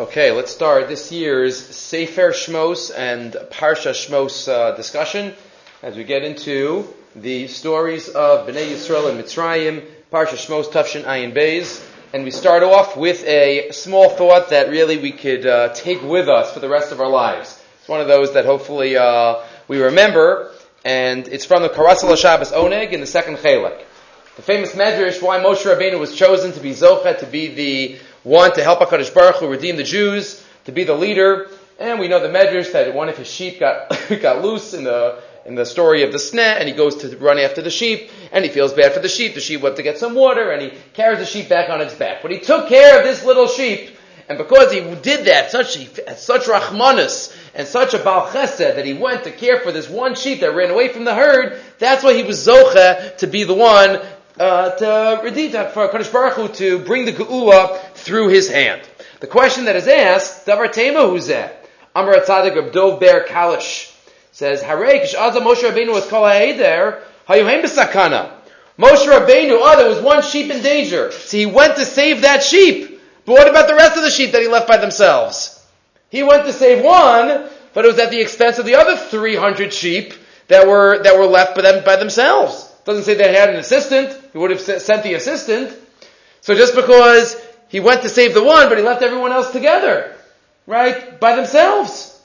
Okay, let's start this year's Sefer Shmos and Parsha Shmos uh, discussion as we get into the stories of Bnei Yisrael and Mitzrayim, Parsha Shmos, Tafshin Ayin Beis, and we start off with a small thought that really we could uh, take with us for the rest of our lives. It's one of those that hopefully uh, we remember, and it's from the Karasal Shabbos Oneg in the second Chelek. The famous Medrash, why Moshe Rabbeinu was chosen to be Zocha, to be the one to help HaKadosh Baruch Hu redeem the Jews, to be the leader. And we know the Medrash that one of his sheep got, got loose in the, in the story of the sneh, and he goes to run after the sheep, and he feels bad for the sheep. The sheep went to get some water, and he carries the sheep back on its back. But he took care of this little sheep, and because he did that, such, such rachmanis, and such a bal chesed, that he went to care for this one sheep that ran away from the herd, that's why he was zocha to be the one uh, to redeem for Kadosh Baruch Hu to bring the geula through his hand. The question that is asked, Davar Tema Huzeh, Amar Tzadik Abdov Ber Kalish says, Harei Kish Aza Moshe Rabbeinu was kol ha'eder, hayuhem b'sakana. Moshe Rabbeinu, oh, there was one sheep in danger. So he went to save that sheep. But what about the rest of the sheep that he left by themselves? He went to save one, but it was at the expense of the other 300 sheep that were, that were left by them, by themselves. Doesn't say they had an assistant. He would have sent the assistant. So just because he went to save the one, but he left everyone else together, right, by themselves.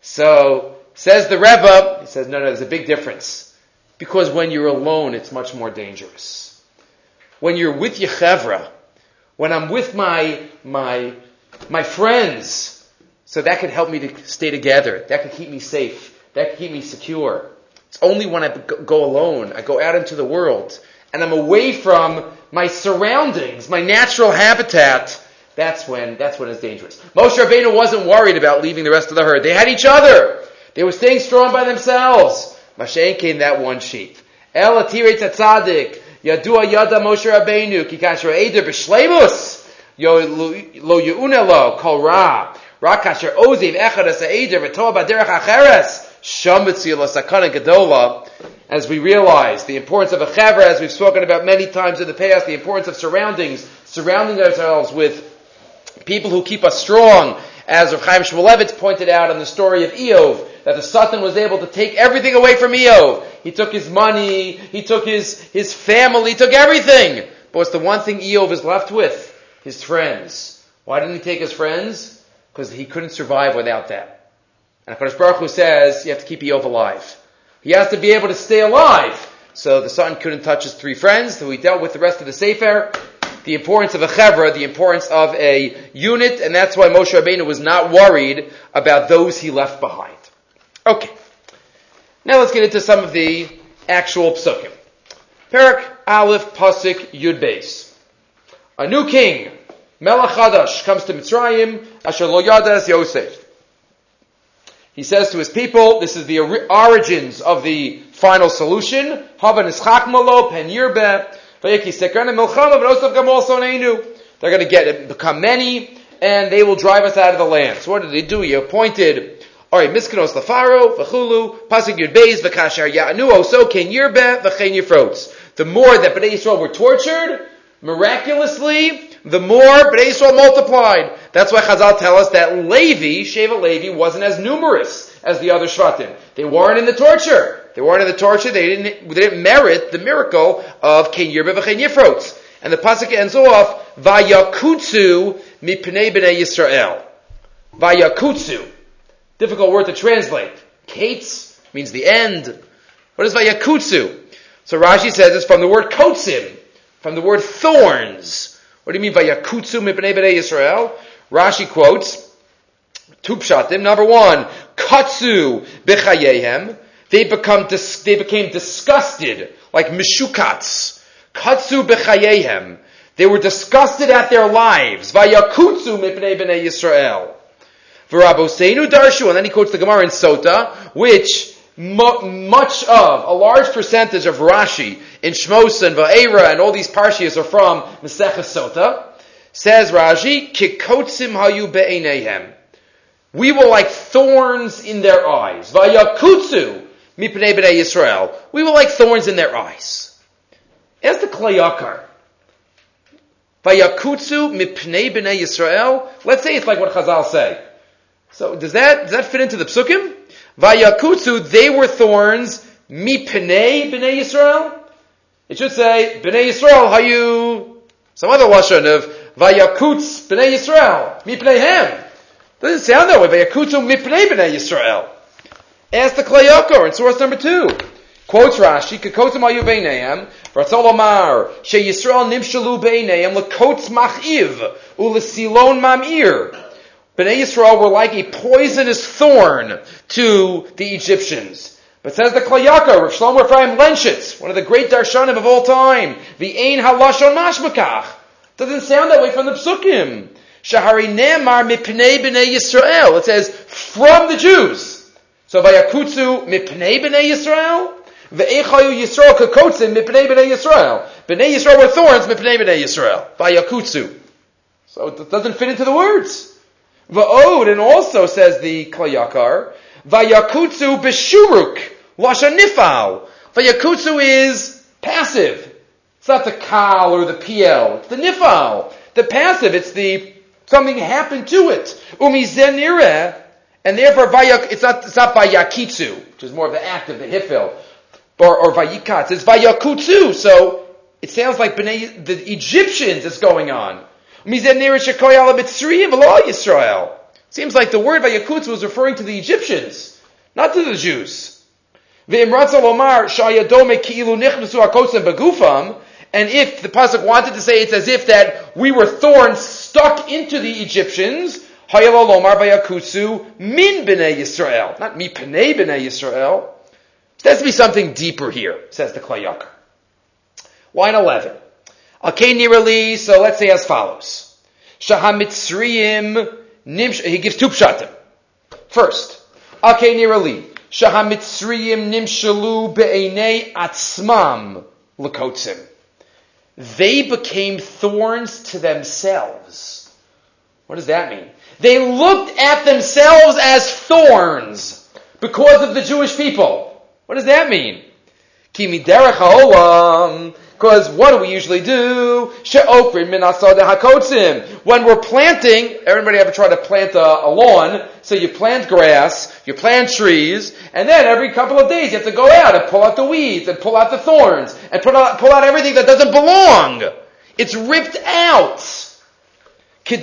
So says the Rebbe, he says, no, no, there's a big difference. Because when you're alone, it's much more dangerous. When you're with Yechevra, when I'm with my, my, my friends, so that can help me to stay together. That can keep me safe. That can keep me secure. It's only when I go alone, I go out into the world, and I'm away from my surroundings, my natural habitat, that's when, that's when it's dangerous. Moshe Rabbeinu wasn't worried about leaving the rest of the herd. They had each other. They were staying strong by themselves. Mashen came that one sheep. El atire tzadik, yadua yada Moshe Rabbeinu, kikasher eder b'shlemus, lo yeunelo, kol ra, ra kasher oziv echad asa eder, v'toa baderech acheres, as we realize the importance of a chevra, as we've spoken about many times in the past, the importance of surroundings, surrounding ourselves with people who keep us strong, as Rav Chaim Shmulevitz pointed out in the story of Eov, that the Satan was able to take everything away from Eov. He took his money, he took his, his family, he took everything. But what's the one thing Eov is left with? His friends. Why didn't he take his friends? Because he couldn't survive without that. And HaKadosh Baruch Hu says you have to keep Eov alive. He has to be able to stay alive. So the son couldn't touch his three friends, so he dealt with the rest of the Sefer. The importance of a chevra, the importance of a unit, and that's why Moshe Rabbeinu was not worried about those he left behind. Okay. Now let's get into some of the actual psukim. Perak Aleph Pasik Yud Beis. A new king, Melech Hadash, comes to Mitzrayim, Asher Lo Yadas Yosef. He says to his people, this is the origins of the final solution. They're going to get it, become many, and they will drive us out of the land. So what did they do? He appointed Alright, Miskanos Lafaro, Vachulu, Pasig Yud Beis, Vakashar Ya'anu, Oso, Ken Yirbe, Vachen Yifrots. The more that Bnei Yisrael were tortured, miraculously, the more Bnei Yisrael multiplied. That's why Chazal tell us that Levi, Sheva Levi, wasn't as numerous as the other Shvatim. They weren't in the torture. They weren't in the torture. They didn't, they didn't merit the miracle of Ken Yirbe v'Chen Yifrotz. And the pasuk ends off, Vayakutsu mipnei b'nei Yisrael. Vayakutsu. Difficult word to translate. Kates means the end. What is Vayakutsu? So Rashi says it's from the word kotsim, from the word thorns. What do you mean by yakutsu mipnei b'nei Yisrael? Rashi quotes two pshatim. Number one, katsu b'chayehem. They become dis- they became disgusted like mishukats. Katsu b'chayehem. They were disgusted at their lives. Vayakutsu mipnei b'nei Yisrael. V'rabosenu darshu, and then he quotes the Gemara in Sota, which much of, a large percentage of Rashi in Shmos and Va'era and all these parshias are from Masechah Sota. Says Rashi, Kikotzim hayu be'enehem. We were like thorns in their eyes. Vayakutsu mipnei b'nei Yisrael. We were like thorns in their eyes. As the Klei Yakar. Vayakutsu mipnei b'nei Yisrael. Let's say it's like what Chazal say. So does that, does that fit into the psukim? Vayakutsu, they were thorns, mipnei b'nei Yisrael. It should say, b'nei Yisrael, hayu, some other lashon of vayakutz b'nei Yisrael, mipnei hem. Doesn't sound that way. Vayakutsu mipnei b'nei Yisrael. Ask the Klei Yakar in source number two. Quotes Rashi, Kekotim ayu beineim, Ratzol Omar, She Yisrael nimshalu beineim, Lekotz machiv, Ulesilon mamir. Bnei Yisrael were like a poisonous thorn to the Egyptians. But says the Klei Yakar, Rav Shlomo Ephraim Lenshitz, one of the great darshanim of all time, the Ein Halashon Mashmakach. Doesn't sound that way from the Psukim. Shahari Nemar mipnei b'nei Yisrael. It says, from the Jews. So Vayakutsu mipnei b'nei Yisrael, Ve'echayu Yisrael kakotzim mipnei b'nei Yisrael. B'nei Yisrael were thorns mipnei b'nei Yisrael. Vayakutsu. So it doesn't fit into the words. Va'od, and also says the Klei Yakar, Vayakutsu b'shuruk, lashanifal. Vayakutsu is passive. It's not the kal or the pl. It's the nifal. The passive, it's the, something happened to it. Umizenire, and therefore vayak, it's not, it's not vayakitsu, which is more of the active, the hifil or, or Vayikatz. It's Vayakutsu. So it sounds like B'nai, the Egyptians is going on. Of. Seems like the word Vayakutsu was referring to the Egyptians, not to the Jews. And if the pasuk wanted to say it's as if that we were thorns stuck into the Egyptians, min b'nei Yisrael, not mi pnei b'nei Yisrael. There has to be something deeper here, says the Klayak. Line 11. Okay, nirali, so let's say as follows. Shahamitzriyim nimsh, he gives two pshatim. First, okay, nirali. Shahamitzriyim nimshalu be'enei atzmam lakotzim. They became thorns to themselves. What does that mean? They looked at themselves as thorns because of the Jewish people. What does that mean? Kimi derech ha'olam. Because what do we usually do? When we're planting, everybody ever try to plant a, a, lawn? So you plant grass, you plant trees, and then every couple of days you have to go out and pull out the weeds and pull out the thorns and pull out, pull out everything that doesn't belong. It's ripped out. So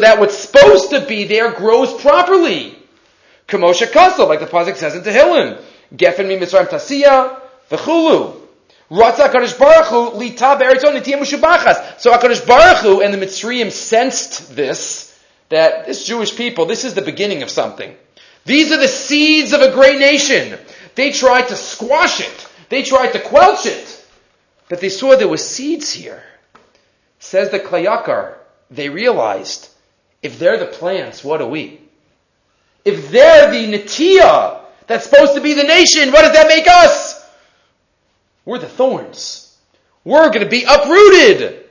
that what's supposed to be there grows properly. Kamosha Kasel, like the Pasuk says in Tehillim. Gefen mi Mitzrayim Tasiya, v'chulu. Ratza HaKadosh Baruch Hu, lita be'eritzon nitiyah. So HaKadosh Baruch Hu and the Mitzrayim sensed this, that this Jewish people, this is the beginning of something. These are the seeds of a great nation. They tried to squash it. They tried to quelch it. But they saw there were seeds here. Says the Klei Yakar, they realized, if they're the plants, what are we? If they're the Natiya that's supposed to be the nation, what does that make us? We're the thorns. We're going to be uprooted.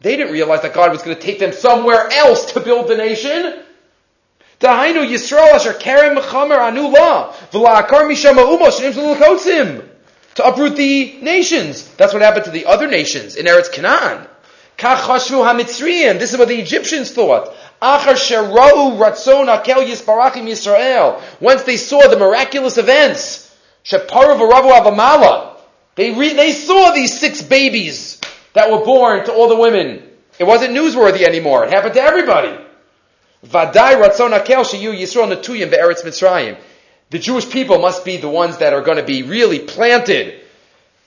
They didn't realize that God was going to take them somewhere else to build the nation. To uproot the nations. That's what happened to the other nations in Eretz Canaan. This is what the Egyptians thought. Once they saw the miraculous events, they, re- they saw these six babies that were born to all the women. It wasn't newsworthy anymore. It happened to everybody. The Jewish people must be the ones that are going to be really planted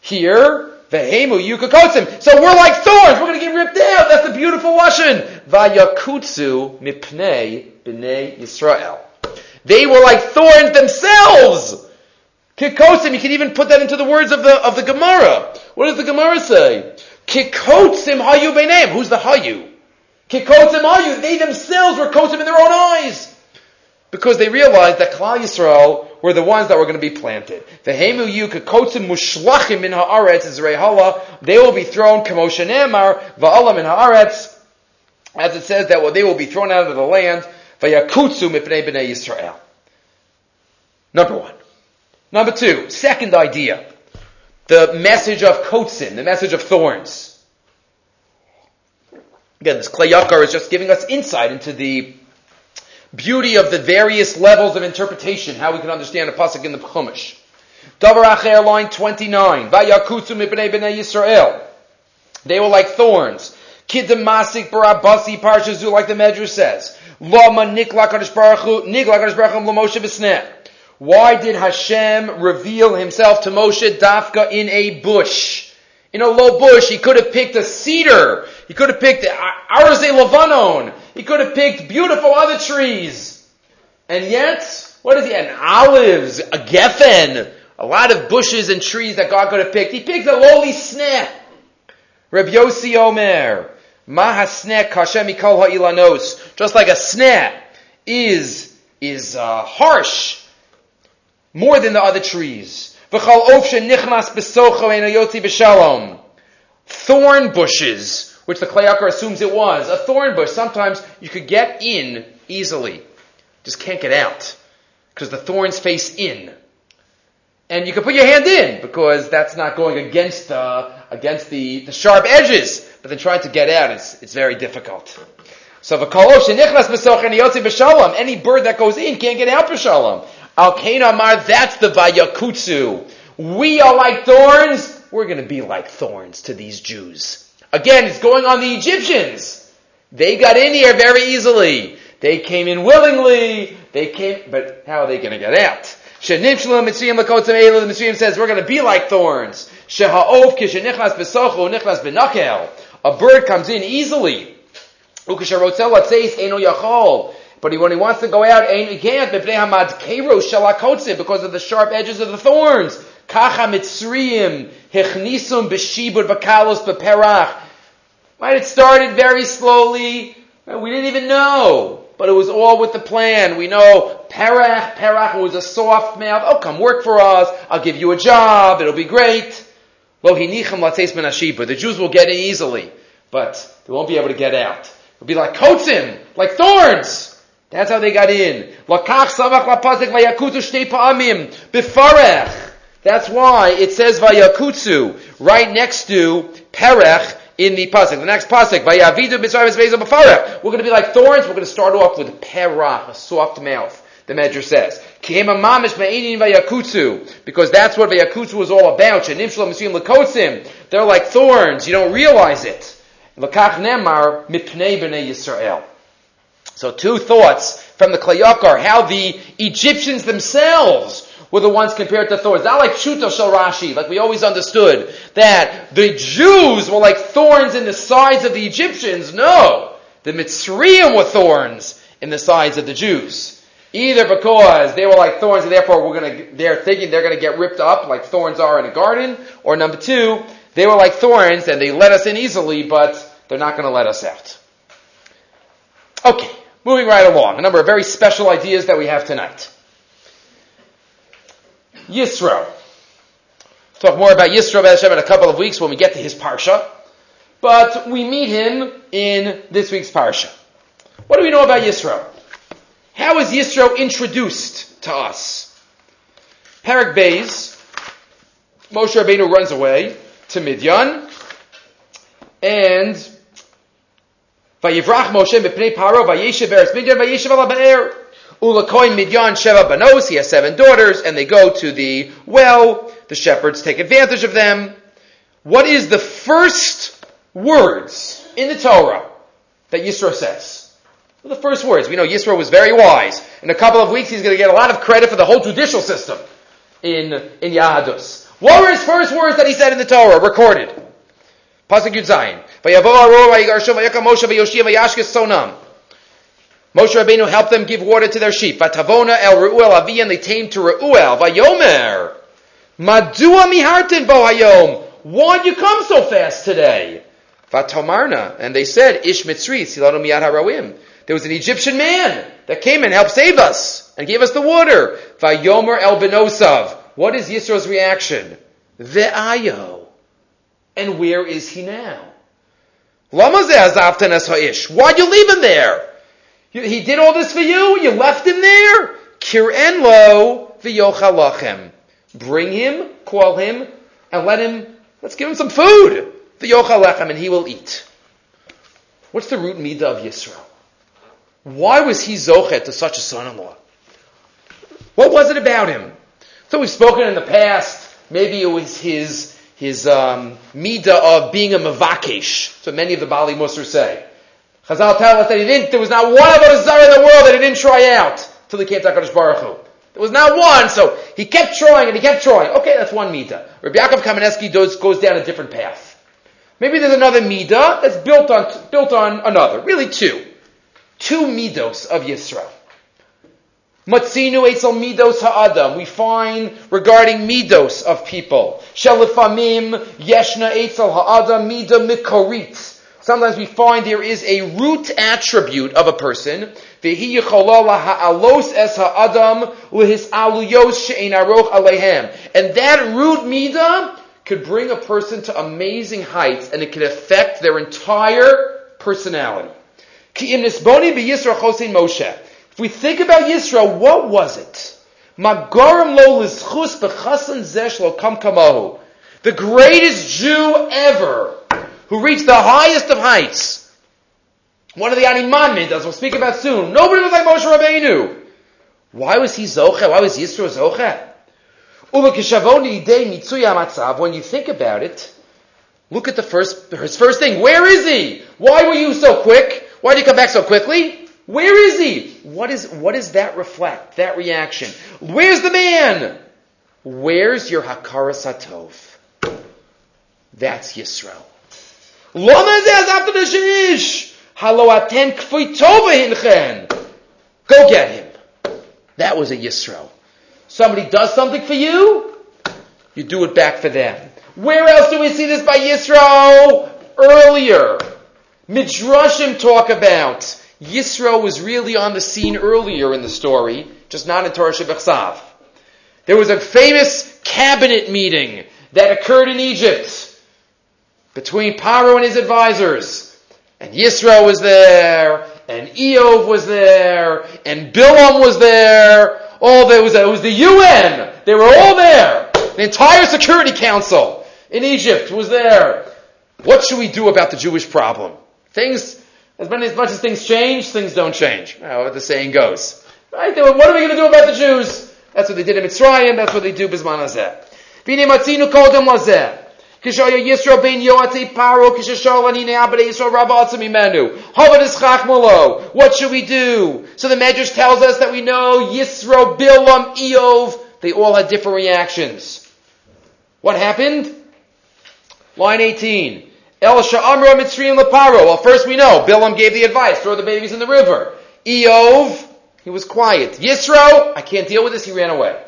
here Vehemu yukakotsim. So we're like thorns. We're going to get ripped out. That's the beautiful lashon. Vayakutsu mipnei b'nei Yisrael. They were like thorns themselves. Kikotzim. You can even put that into the words of the of the Gemara. What does the Gemara say? Kikotzim hayu b'neim. Who's the hayu? Kikotzim hayu. They themselves were kotzim in their own eyes because they realized that Klal Yisrael were the ones that were going to be planted. Vehemu yu kakotzim mushlachim min haaretz izreihala. They will be thrown kamosha nemar va'ala min haaretz. As it says that well, they will be thrown out of the land. Vayakutsu mipnei b'nei Yisrael. Number one. Number two, second idea. The message of kotzim, the message of thorns. Again, this Klei Yakar is just giving us insight into the beauty of the various levels of interpretation, how we can understand a pasuk in the Chumash. Davar line 29. Vayakutsu mipnei b'nei Yisrael. They were like thorns. Kidem masik barabasi parshazu, like the Medrash says. Lama nikla kadosh baruch nikla kadosh baruch. Why did Hashem reveal himself to Moshe Dafka in a bush? In a low bush, he could have picked a cedar. He could have picked Arze Levanon. He could have picked beautiful other trees. And yet, what is he? An olives, a geffen, a lot of bushes and trees that God could have picked. He picked a lowly sneh. Reb Yossi Omer, Mahasneh kashem mikol ha'ilanos. Just like a sneh is, is uh, harsh more than the other trees. Thorn bushes, which the Klei Yakar assumes it was. A thorn bush, sometimes you could get in easily. Just can't get out. Because the thorns face in. And you can put your hand in, because that's not going against, uh, against the, the sharp edges. But then trying to get out, it's, it's very difficult. So any bird that goes in can't get out b'shalom. Al Amar, that's the Vayakutsu. We are like thorns. We're going to be like thorns to these Jews. Again, it's going on the Egyptians. They got in here very easily. They came in willingly. They came, but how are they going to get out? Shenimshalom Mitzrayim Lakotzim the Mitzrayim says we're going to be like thorns. Kishenichnas besocho nichnas benakel. A bird comes in easily. Yachol. But he, when he wants to go out, he can't because of the sharp edges of the thorns. Kacha. Right, it started very slowly. We didn't even know, but it was all with the plan. We know perach, perach was a soft mouth. Oh, come work for us. I'll give you a job. It'll be great. The Jews will get in easily, but they won't be able to get out. It'll be like kotzim, like thorns. That's how they got in. Lakach samach shtei pa'amim. That's why it says vayakutsu right next to perech in the pasuk. The next pasuk vayavidu mitzrayim esveizu befarech. We're going to be like thorns. We're going to start off with perach, a soft mouth. The Medrash says, k'hemamamish me'inin vayakutsu because that's what Vayakutsu was all about. They're like thorns. You don't realize it. Lakach nemar mipnei b'nei Yisrael. So two thoughts from the Klei Yakar, how the Egyptians themselves were the ones compared to thorns. Not like Shuto Shal Rashi, like we always understood, that the Jews were like thorns in the sides of the Egyptians. No! The Mitzrayim were thorns in the sides of the Jews. Either because they were like thorns and therefore we're gonna, they're thinking they're gonna get ripped up like thorns are in a garden, or number two, they were like thorns and they let us in easily, but they're not gonna let us out. Okay. Moving right along, a number of very special ideas that we have tonight. Yisro. We'll talk more about Yisro Hashem in a couple of weeks when we get to his parsha. But we meet him in this week's parsha. What do we know about Yisro? How is Yisro introduced to us? Parak Bays, Moshe Rabbeinu runs away to Midian, and Vayivrach Moshe mipnei paro vayeshev eretz Midian vayeshev ala be'er. Midyan Sheva Banos, he has seven daughters, and they go to the well. The shepherds take advantage of them. What is the first words in the Torah that Yisro says? Well, the first words. We know Yisro was very wise. In a couple of weeks, he's going to get a lot of credit for the whole judicial system in, in Yahadus. What were his first words that he said in the Torah, recorded? Pasuk Yud Zayin. Moshe Rabbeinu helped them give water to their sheep. Vatavona el Reuel Avi, and they came to Reuel. Vayomer. Madua mihartin bo hayom. Why'd you come so fast today? Vatomarna. And they said, Ish mitzri silanu miyad harawim. There was an Egyptian man that came and helped save us and gave us the water. Vayomer el benosav. What is Yisro's reaction? Ve'ayo. And where is he now? Why'd you leave him there? He did all this for you? You left him there? Lo v'yochalachem. Bring him, call him, and let him, let's give him some food. V'yochalachem, and he will eat. What's the root midah of Yisro? Why was he zochet to such a son-in-law? What was it about him? So we've spoken in the past. Maybe it was his his um, midah of being a mavakesh. So many of the Bali Musar say. Chazal tell us that he didn't. There was not one of us in the world that he didn't try out till he came to Hakadosh Baruch Hu. There was not one, so he kept trying and he kept trying. Okay, that's one midah. Rabbi Yaakov Kamenetsky goes, goes down a different path. Maybe there's another midah that's built on built on another. Really, two, two midos of Yisro. Matzinu etzel midos ha'adam. We find regarding midos of people. Shelifamim yeshna etzel ha'adam mida mikorit. Sometimes we find there is a root attribute of a person. Vehi ha'alos es ha'adam his aluyos she'en aroch. And that root midah could bring a person to amazing heights and it could affect their entire personality. Moshe. If we think about Yisro, what was it? Kamahu. The greatest Jew ever, who reached the highest of heights. One of the Animan as we'll speak about soon. Nobody was like Moshe Rabbeinu. Why was he Zoche? Why was Yisro Zoche? When you think about it, look at the first, his first thing. Where is he? Why were you so quick? Why did you come back so quickly? Where is he? What is, what does that reflect? That reaction? Where's the man? Where's your Hakaras Hatov? That's Yisrael. Go get him. That was a Yisrael. Somebody does something for you, you do it back for them. Where else do we see this by Yisro? Earlier. Midrashim talk about Yisro was really on the scene earlier in the story, just not in Torah Shebechsav. There was a famous cabinet meeting that occurred in Egypt between Paro and his advisors. And Yisro was there, and Eov was there, and Bilam was there. All there was, it was the UN. They were all there. The entire Security Council in Egypt was there. What should we do about the Jewish problem? Things as, much as things change, things don't change. How the saying goes. Right? What are we going to do about the Jews? That's what they did in Mitzrayim. That's what they do Bisman Hazeh. B'nei matzinu kodem lazeh. Kishaya Yisro ben Yoatei Paro Kishashal Anine Abade Yisro Rabba Atzimimenu. Havad is Chachmolo. What should we do? So the Medrash tells us that we know Yisro, Bilam, Eov, they all had different reactions. What happened? Line 18. El Sha'amra Mitzrayim Leparo. Well, first we know, Bilam gave the advice, throw the babies in the river. Eov, he was quiet. Yisro, I can't deal with this, he ran away.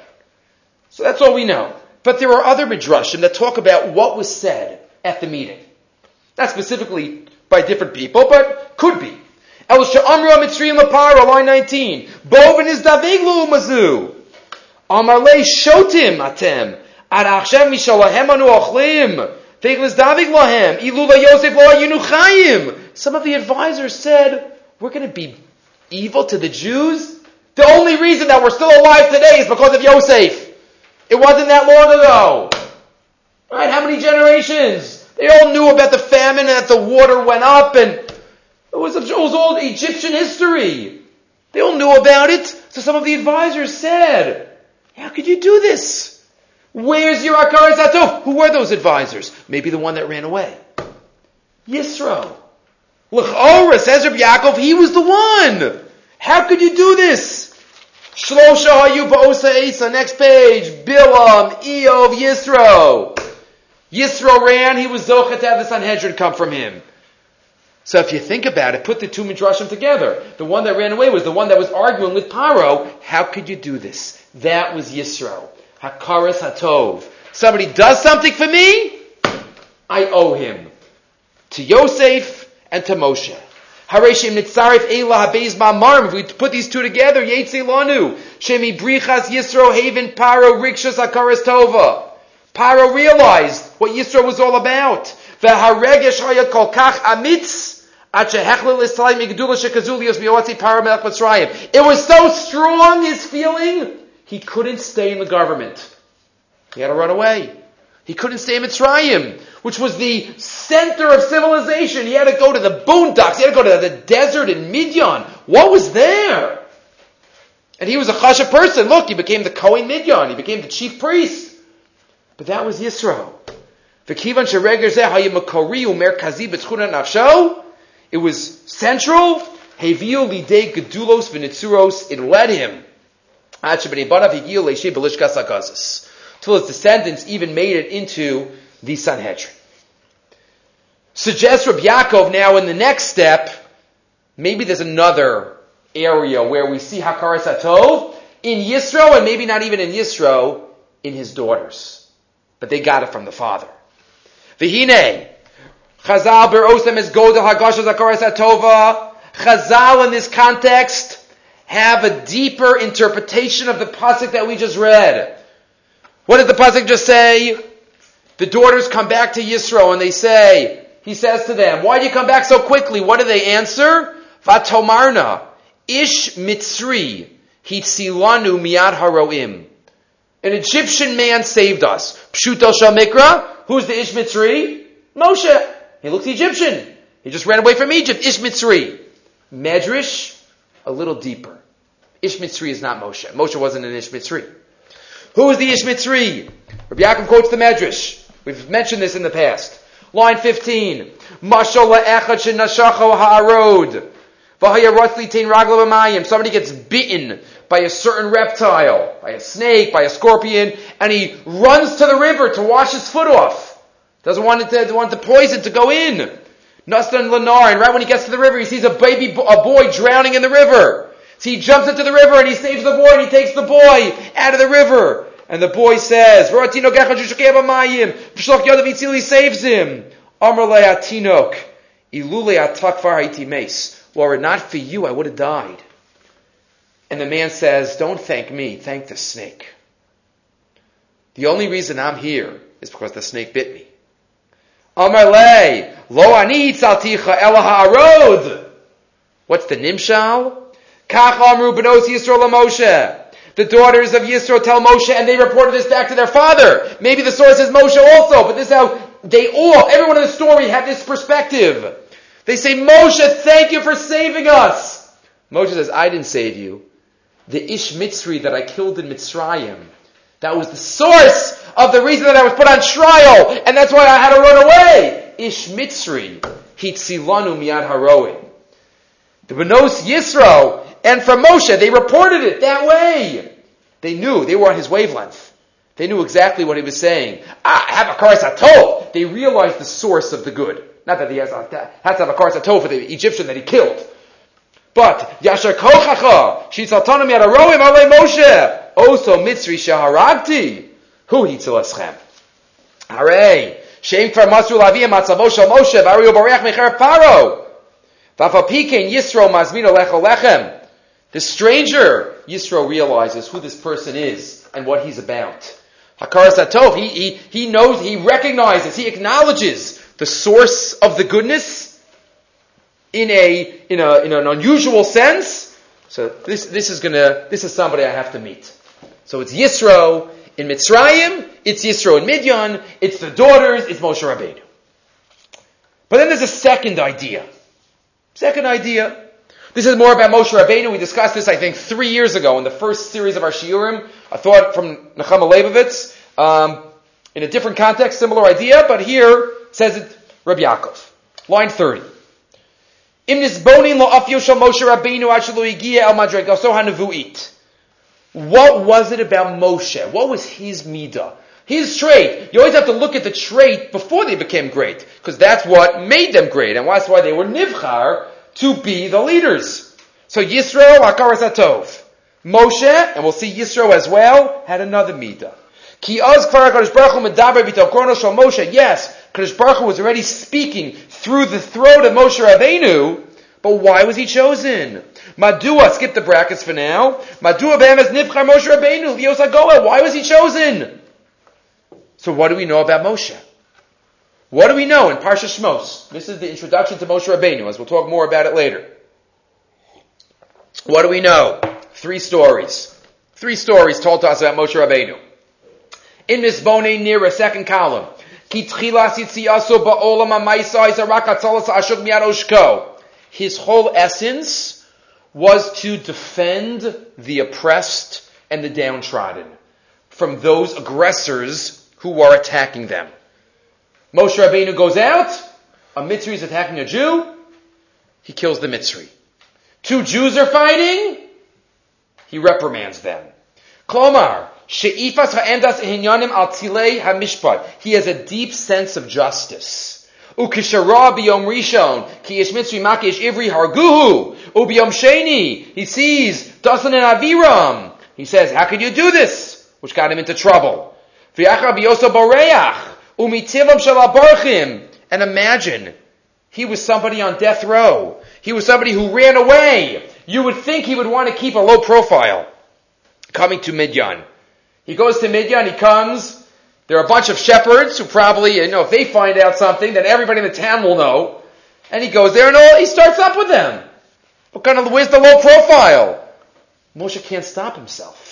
So that's all we know. But there are other midrashim that talk about what was said at the meeting. Not specifically by different people, but could be. El Sha'amra Mitzrayim Leparo, line 19. Bovin is Daviglu Mazu. Amarle Shotim Atem. Arachshem Mishalahem Anu. Some of the advisors said, we're going to be evil to the Jews. The only reason that we're still alive today is because of Yosef. It wasn't that long ago. Right? How many generations? They all knew about the famine and that the water went up and it was, it was all Egyptian history. They all knew about it. So some of the advisors said, how could you do this? Where's your Atov? Who were those advisors? Maybe the one that ran away. Yisro. L'chora, says Rabbi Yaakov, he was the one. How could you do this? Shlosha hayu ba'osa Esa, next page. Bilam, Eov, Yisro. Yisro ran, he was Zochet to have the Sanhedrin come from him. So if you think about it, put the two midrashim together. The one that ran away was the one that was arguing with Paro. How could you do this? That was Yisro. Hakaras Hatov. Somebody does something for me, I owe him. To Yosef and to Moshe. Hareshim nitzarif eila habeiz ma'amarim. If we put these two together, yetzi lanu. Shemi brichas Yisro haven paro rikshas hakaras tova. Paro realized what Yisro was all about. V'haregesh haya kol kach amitz. It was so strong, his feeling, he couldn't stay in the government. He had to run away. He couldn't stay in Mitzrayim, which was the center of civilization. He had to go to the boondocks. He had to go to the desert in Midian. What was there? And he was a chasha person. Look, he became the Kohen Midian. He became the chief priest. But that was Yisro. It was central. It led him till his descendants even made it into the Sanhedrin. Suggests Rabbi Yaakov now in the next step, maybe there's another area where we see Hakaras Hatov in Yisro, and maybe not even in Yisro, in his daughters. But they got it from the father. Vihine, Chazal berosem is godel hagashas Hakaras Hatova. Chazal in this context have a deeper interpretation of the pasuk that we just read. What did the pasuk just say? The daughters come back to Yisro and they say, he says to them, why do you come back so quickly? What do they answer? Vatomarna, ish mitzri, hitzilanu miyad haroim. An Egyptian man saved us. Pshuto shamikra, who's the ish mitzri? Moshe. He looks Egyptian. He just ran away from Egypt. Ish mitzri. Medrash, a little deeper. Ish mitzri is not Moshe. Moshe wasn't an ish mitzri. Who is the Ish Mitzri? Rabbi Yaakov quotes the Medrash. We've mentioned this in the past. Line 15. Mashallah echad shenashacho ha'arod. Somebody gets bitten by a certain reptile, by a snake, by a scorpion, and he runs to the river to wash his foot off. Doesn't want it to, want the poison to go in. Nastan Lanar, and right when he gets to the river, he sees a baby, a boy drowning in the river. So he jumps into the river and he saves the boy and he takes the boy out of the river. And the boy says, he saves him. Were it not for you, I would have died. And the man says, don't thank me, thank the snake. The only reason I'm here is because the snake bit me. lo ani What's the nimshal? Kach amru benos Yisrael Moshe. The daughters of Yisro tell Moshe, and they reported this back to their father. Maybe the source is Moshe also, but this is how they all, everyone in the story had this perspective. They say, Moshe, thank you for saving us. Moshe says, I didn't save you. The Ish Mitzri that I killed in Mitzrayim, that was the source of the reason that I was put on trial, and that's why I had to run away. Ish Mitzri, Hitzilanu miyad haroim. The Benos Yisro and from Moshe. They reported it that way. They knew. They were on his wavelength. They knew exactly what he was saying. Ah, I have a karas atol. They realized the source of the good. Not that he has, a, has to have a atol for the Egyptian that he killed. But, Yasher kochacha, shitzaltanim yadaroim ale Moshe, oso mitzri shaharagti, hu hitzilaschem. Hooray! Shem kvar masru laviyam matzavo Moshe, v'ari ubarech mecher paro. V'afapikein yisro mazmino lecho lechem. The stranger, Yisro realizes who this person is and what he's about. Hakaras Atov, he, he, he knows, he recognizes, he acknowledges the source of the goodness in a, in a, in an unusual sense. So this, this is gonna, this is somebody I have to meet. So it's Yisro in Mitzrayim, it's Yisro in Midian, it's the daughters, it's Moshe Rabbeinu. But then there's a second idea. Second idea. This is more about Moshe Rabbeinu. We discussed this, I think, three years ago in the first series of our Shiurim. A thought from Nechama Leibowitz, um, in a different context, similar idea, but here says it Rabbi Yaakov. Line 30. What was it about Moshe? What was his midah? His trait. You always have to look at the trait before they became great, because that's what made them great, and that's why they were nivchar to be the leaders. So Yisro, Hakaras Atov. Moshe, and we'll see Yisro as well, had another midah. Ki oz kvar HaKadosh Baruch Hu medaber shal Moshe. Yes, Kadosh Baruch Hu was already speaking through the throat of Moshe Rabbeinu, but why was he chosen? Madua, skip the brackets for now. Madua be'emes nivchar Moshe Rabbeinu, lios. Why was he chosen? So what do we know about Moshe? What do we know in Parsha Shmos? This is the introduction to Moshe Rabbeinu, as we'll talk more about it later. What do we know? Three stories. Three stories told to us about Moshe Rabbeinu. in Misbone near a second column. His whole essence was to defend the oppressed and the downtrodden from those aggressors who are attacking them. Moshe Rabbeinu goes out, a Mitzri is attacking a Jew, he kills the Mitzri. Two Jews are fighting, he reprimands them. Klomar, she'ifas ha'endas ehinyanim al ha'mishpat. He has a deep sense of justice. Ukishara biyom rishon, ki mitzri makish ivri harguhu. Ubiyom sheni, he sees Dasan and Aviram. He says, how could you do this? Which got him into trouble. V'yachar boreach, umitivam shalabarchim. And imagine, he was somebody on death row. He was somebody who ran away. You would think he would want to keep a low profile. Coming to Midyan. He goes to Midyan, he comes, there are a bunch of shepherds who probably, you know, if they find out something, then everybody in the town will know. And he goes there and all, he starts up with them. What kind of, where's the low profile? Moshe can't stop himself.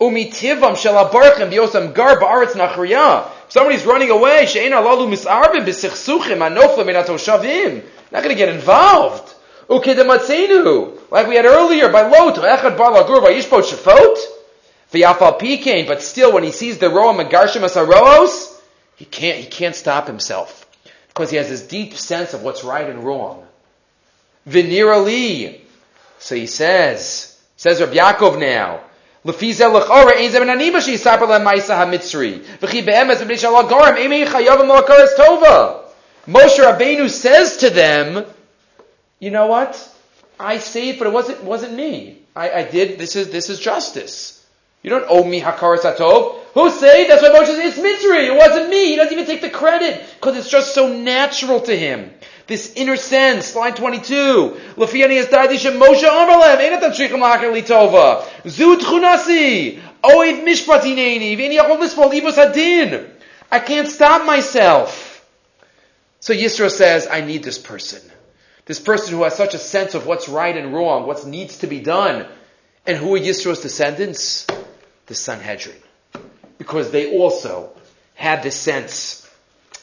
Umitivam shalabarchem biosam gar ba'aretz nachriya. Somebody's running away. She'en alalu misarbim b'sichsuchim anoflim minatoshavim. Not going to get involved. Ukidamatzenu. Like we had earlier by Lot. Echad bar lagur by yishpot shafot. V'yafal pikein. But still, when he sees the roa megarshim asaroos, he can't, he can't stop himself. Because he has this deep sense of what's right and wrong. Vinirali. So he says, says Rabbi Yaakov now, Moshe Rabbeinu says to them, you know what? I saved, but it wasn't, wasn't me. I, I did, this is, this is justice. You don't owe me Hakaras Hatov. Who saved? That's why Moshe says, it's Mitzri. It wasn't me. He doesn't even take the credit. Because it's just so natural to him. This inner sense, line 22. Lefiani is Daidisha Moshe Amalem, Einatam Shricham Lacher Litova. Zu Tchunasi. Oiv Mishpatineni. Vini Yachol Ibus Hadin. I can't stop myself. So Yisro says, I need this person. This person who has such a sense of what's right and wrong, what needs to be done. And who are Yisro's descendants? The Sanhedrin. Because they also had this sense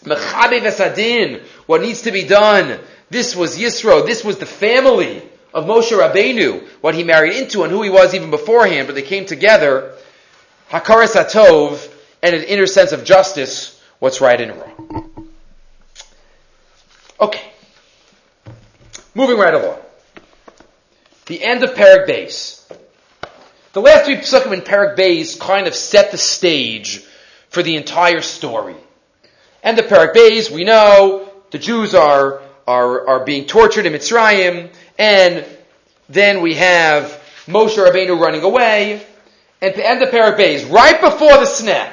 Mechabe v'sadin, what needs to be done. This was Yisro, this was the family of Moshe Rabbeinu, what he married into and who he was even beforehand, but they came together. Hakaras Atov, and an inner sense of justice, what's right and wrong. Okay. Moving right along. The end of Parak Beis. The last three psukim in Parak Beis kind of set the stage for the entire story. And the Parak Beis, we know the Jews are, are, are being tortured in Mitzrayim, and then we have Moshe Rabbeinu running away, and the end of Parak Beis, right before the sneh,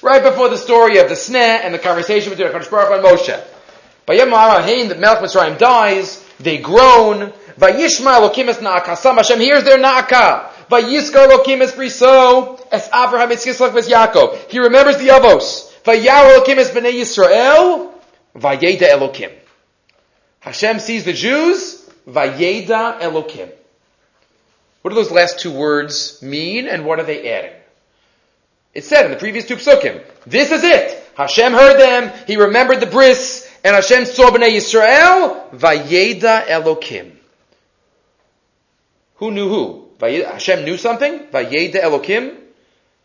right before the story of the sneh and the conversation between HaKadosh Baruch and Moshe. By Yom Ha'ahin, the Melech Mitzrayim dies, they groan, Vayishma Elokim es Na'aka, Sam Hashem hears their Na'aka, Vayiskar Elokim es Briso, es Avraham es Yitzchak es Yaakov. He remembers the Avos. Vayar Elokim es bnei Yisrael, Vayeda Elokim. Hashem sees the Jews, Vayeda Elokim. What do those last two words mean, and what are they adding? It said in the previous two psukim, this is it. Hashem heard them, he remembered the bris, and Hashem saw bnei Yisrael, Vayeda Elokim. Who knew who? Hashem knew something? Vayeda Elokim?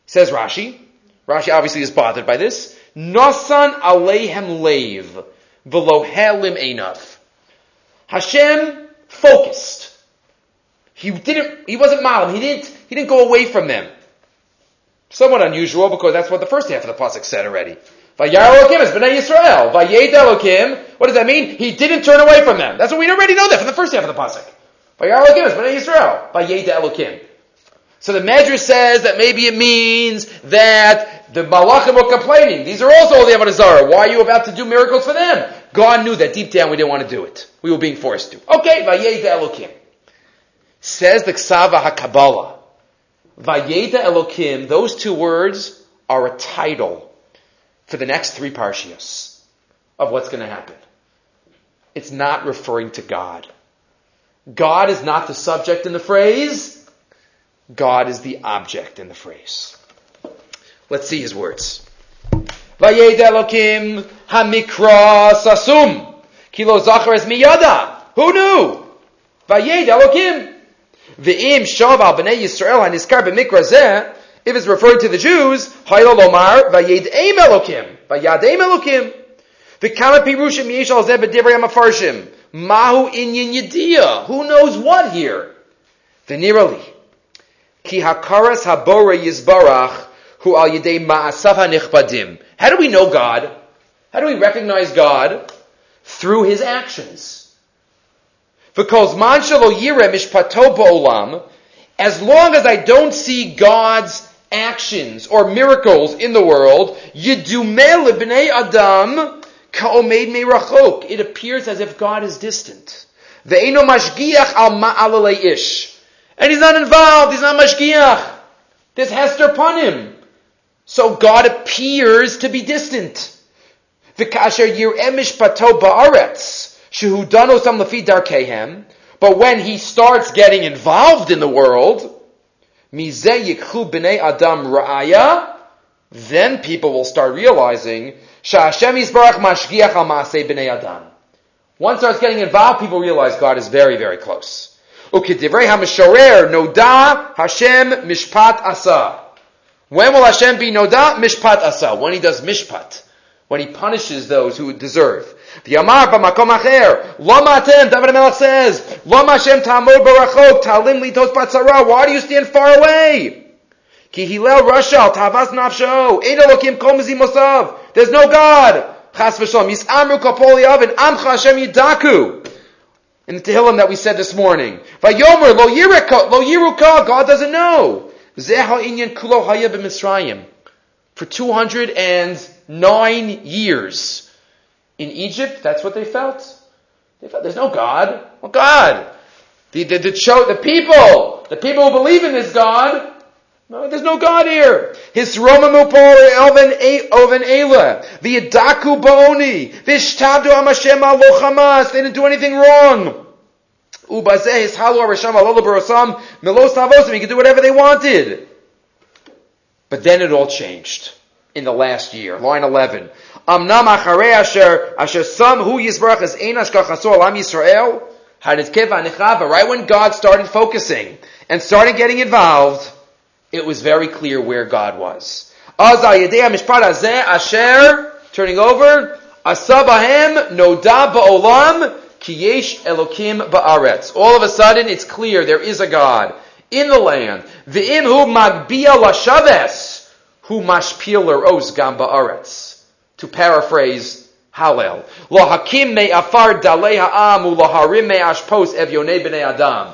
Says Rashi. Rashi obviously is bothered by this. Nasan aleihem leiv, velo helim einav. Hashem focused. He didn't, he wasn't malam, he didn't, he didn't go away from them. Somewhat unusual because that's what the first half of the pasuk said already. Vayar Elokim is b'nai Yisrael. Vayed Elokim. What does that mean? He didn't turn away from them. That's what we already know that from the first half of the pasuk. Vayar Elokim is b'nai Yisrael. Vayed Elokim. So the Medrash says that maybe it means that the Malachim were complaining. These are also all the Avodah Why are you about to do miracles for them? God knew that deep down we didn't want to do it. We were being forced to. Okay, Vayeda Elokim. Says the Ksava HaKabbalah. Vayeda Elokim, those two words are a title for the next three parshias of what's going to happen. It's not referring to God. God is not the subject in the phrase. God is the object in the phrase. Let's see his words. Vayed Elokim hamikra sasum. Kilo zachar miyada. Who knew? Vayed Elokim. Ve'im shav al b'nei Yisrael haniskar b'mikra zeh. If it's referring to the Jews, hayla lomar vayed eim Elokim. Vayad eim Elokim. V'kama pirushim yesh al zeh b'divrei hamafarshim. Mahu inyan yediyah. Who knows what here? V'nirali. Ki hakaras habora yizbarach al. How do we know God? How do we recognize God? Through His actions. Because man shalo yireh mishpato as long as I don't see God's actions or miracles in the world, adam ka'omed meirachok. It appears as if God is distant. Ve'eno mashgiach al ma'alalei ish. And he's not involved, he's not mashgiach. There's hester upon him. So God appears to be distant. But when he starts getting involved in the world, adam ra'aya, then people will start realizing, sha'ashem yisbarach adam. Once starts getting involved, people realize God is very, very close. Hashem mishpat asa. When will Hashem be noda? Mishpat asa. When he does mishpat. When he punishes those who deserve. The Amar b'makom acher. Lama atem, David HaMelech says, Lama Hashem ta'amod barachok, ta'alim litos batzara. Why do you stand far away? Ki hilel rashal, ta'avas nafsho, ein elokim kol mosav. There's no God. Chas v'shalom. Yis'amru kapol yavin, amcha Hashem yidaku. In the Tehillim that we said this morning. Vayomer lo yiruka, God doesn't know. For 209 years. In Egypt, that's what they felt. They felt there's no God. Well, God. The, the, the, show, the people, the people who believe in this God, no, there's no God here. His Romamupor Oven Oven Ela. The Adaku Baoni. Vishtabdu Amashem Alochamas. They didn't do anything wrong. Ubazeh his Halu Arasham Alola Barasam Milos Tavosim. He could do whatever they wanted. But then it all changed in the last year. Line 11. Amnam acharei asher asher sam hu yisbarach as ein ashkachasor alam Yisrael haditzkev anichava. Right when God started focusing and started getting involved, it was very clear where God was. asher turning over asabahem noda ba'olam kiyesh elokim ba'aretz. All of a sudden, it's clear there is a God in the land. V'im hu magbia lashaves hu mashpil os gam ba'aretz to paraphrase Hallel. Lo hakim me afar dalei ha'am u lo harim me evyonei b'nei adam.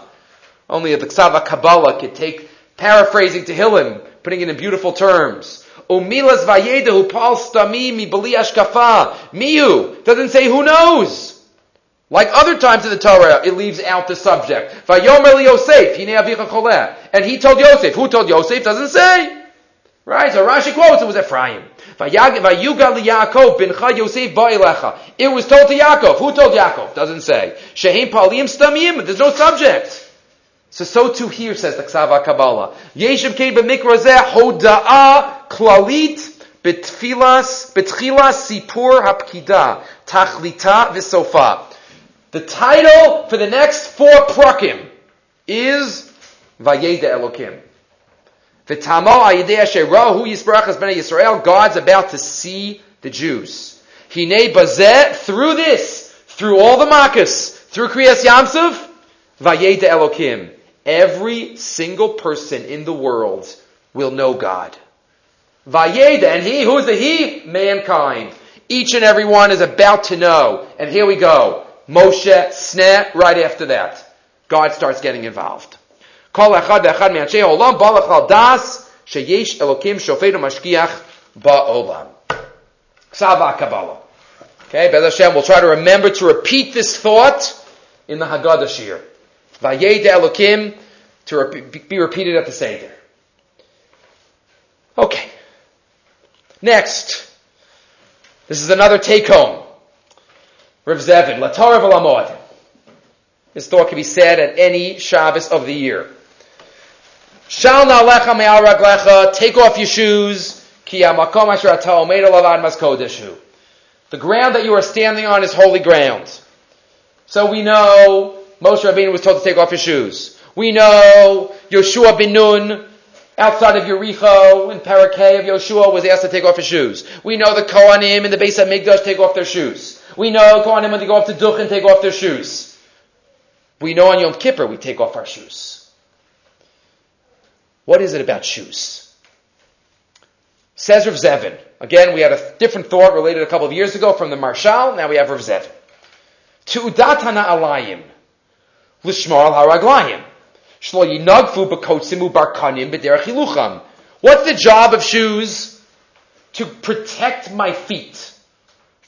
Only the Ksava Kabbalah could take paraphrasing to Tehillim, putting it in beautiful terms. Umilas vayedahu pal stami mi bali ashkafa. Miu. Doesn't say who knows. Like other times in the Torah, it leaves out the subject. And he told Yosef. Who told Yosef? Doesn't say. Right? So Rashi quotes, it was Ephraim. It was told to Yaakov. Who told Yaakov? Doesn't say. There's no subject. So, so too here says the Ksava Kabbalah. Yeshem kein b'mikra zeh hoda'a klalit betfilas betchilas sipur hapkida tachlita v'sofa. The title for the next four prakim is Vayeda Elokim. God's about to see the Jews. Hine bazeh, through this, through all the makas, through Kriyas Yamsuf, Vayeda Elokim. Every single person in the world will know God. Vayeda, and he, who is the he? Mankind. Each and every one is about to know. And here we go. Moshe, Sneh, right after that. God starts getting involved. Okay, Bez Hashem, we'll try to remember to repeat this thought in the Haggadah Shir. Vayeda Elokim, to be repeated at the Seder. Okay. Next. This is another take home. Rav Zevin, Latar V'Lamod. This thought can be said at any Shabbos of the year. Shal na'alecha me'al raglecha, take off your shoes, The ground that you are standing on is holy ground. So we know Moshe Rabbeinu was told to take off his shoes. We know Yeshua bin Nun outside of Yericho in Parakeh of Yeshua, was asked to take off his shoes. We know the Kohanim in the base of Migdash take off their shoes. We know Kohanim when they go up to Duchen take off their shoes. We know on Yom Kippur we take off our shoes. What is it about shoes? Says Rav Zevin. Again, we had a different thought related a couple of years ago from the Marshal. Now we have Rav Zevin. To udatana alayim. Lishmar al haraglayim. Shlo yinagfu b'kotsimu barkanim b'derech. What's the job of shoes? To protect my feet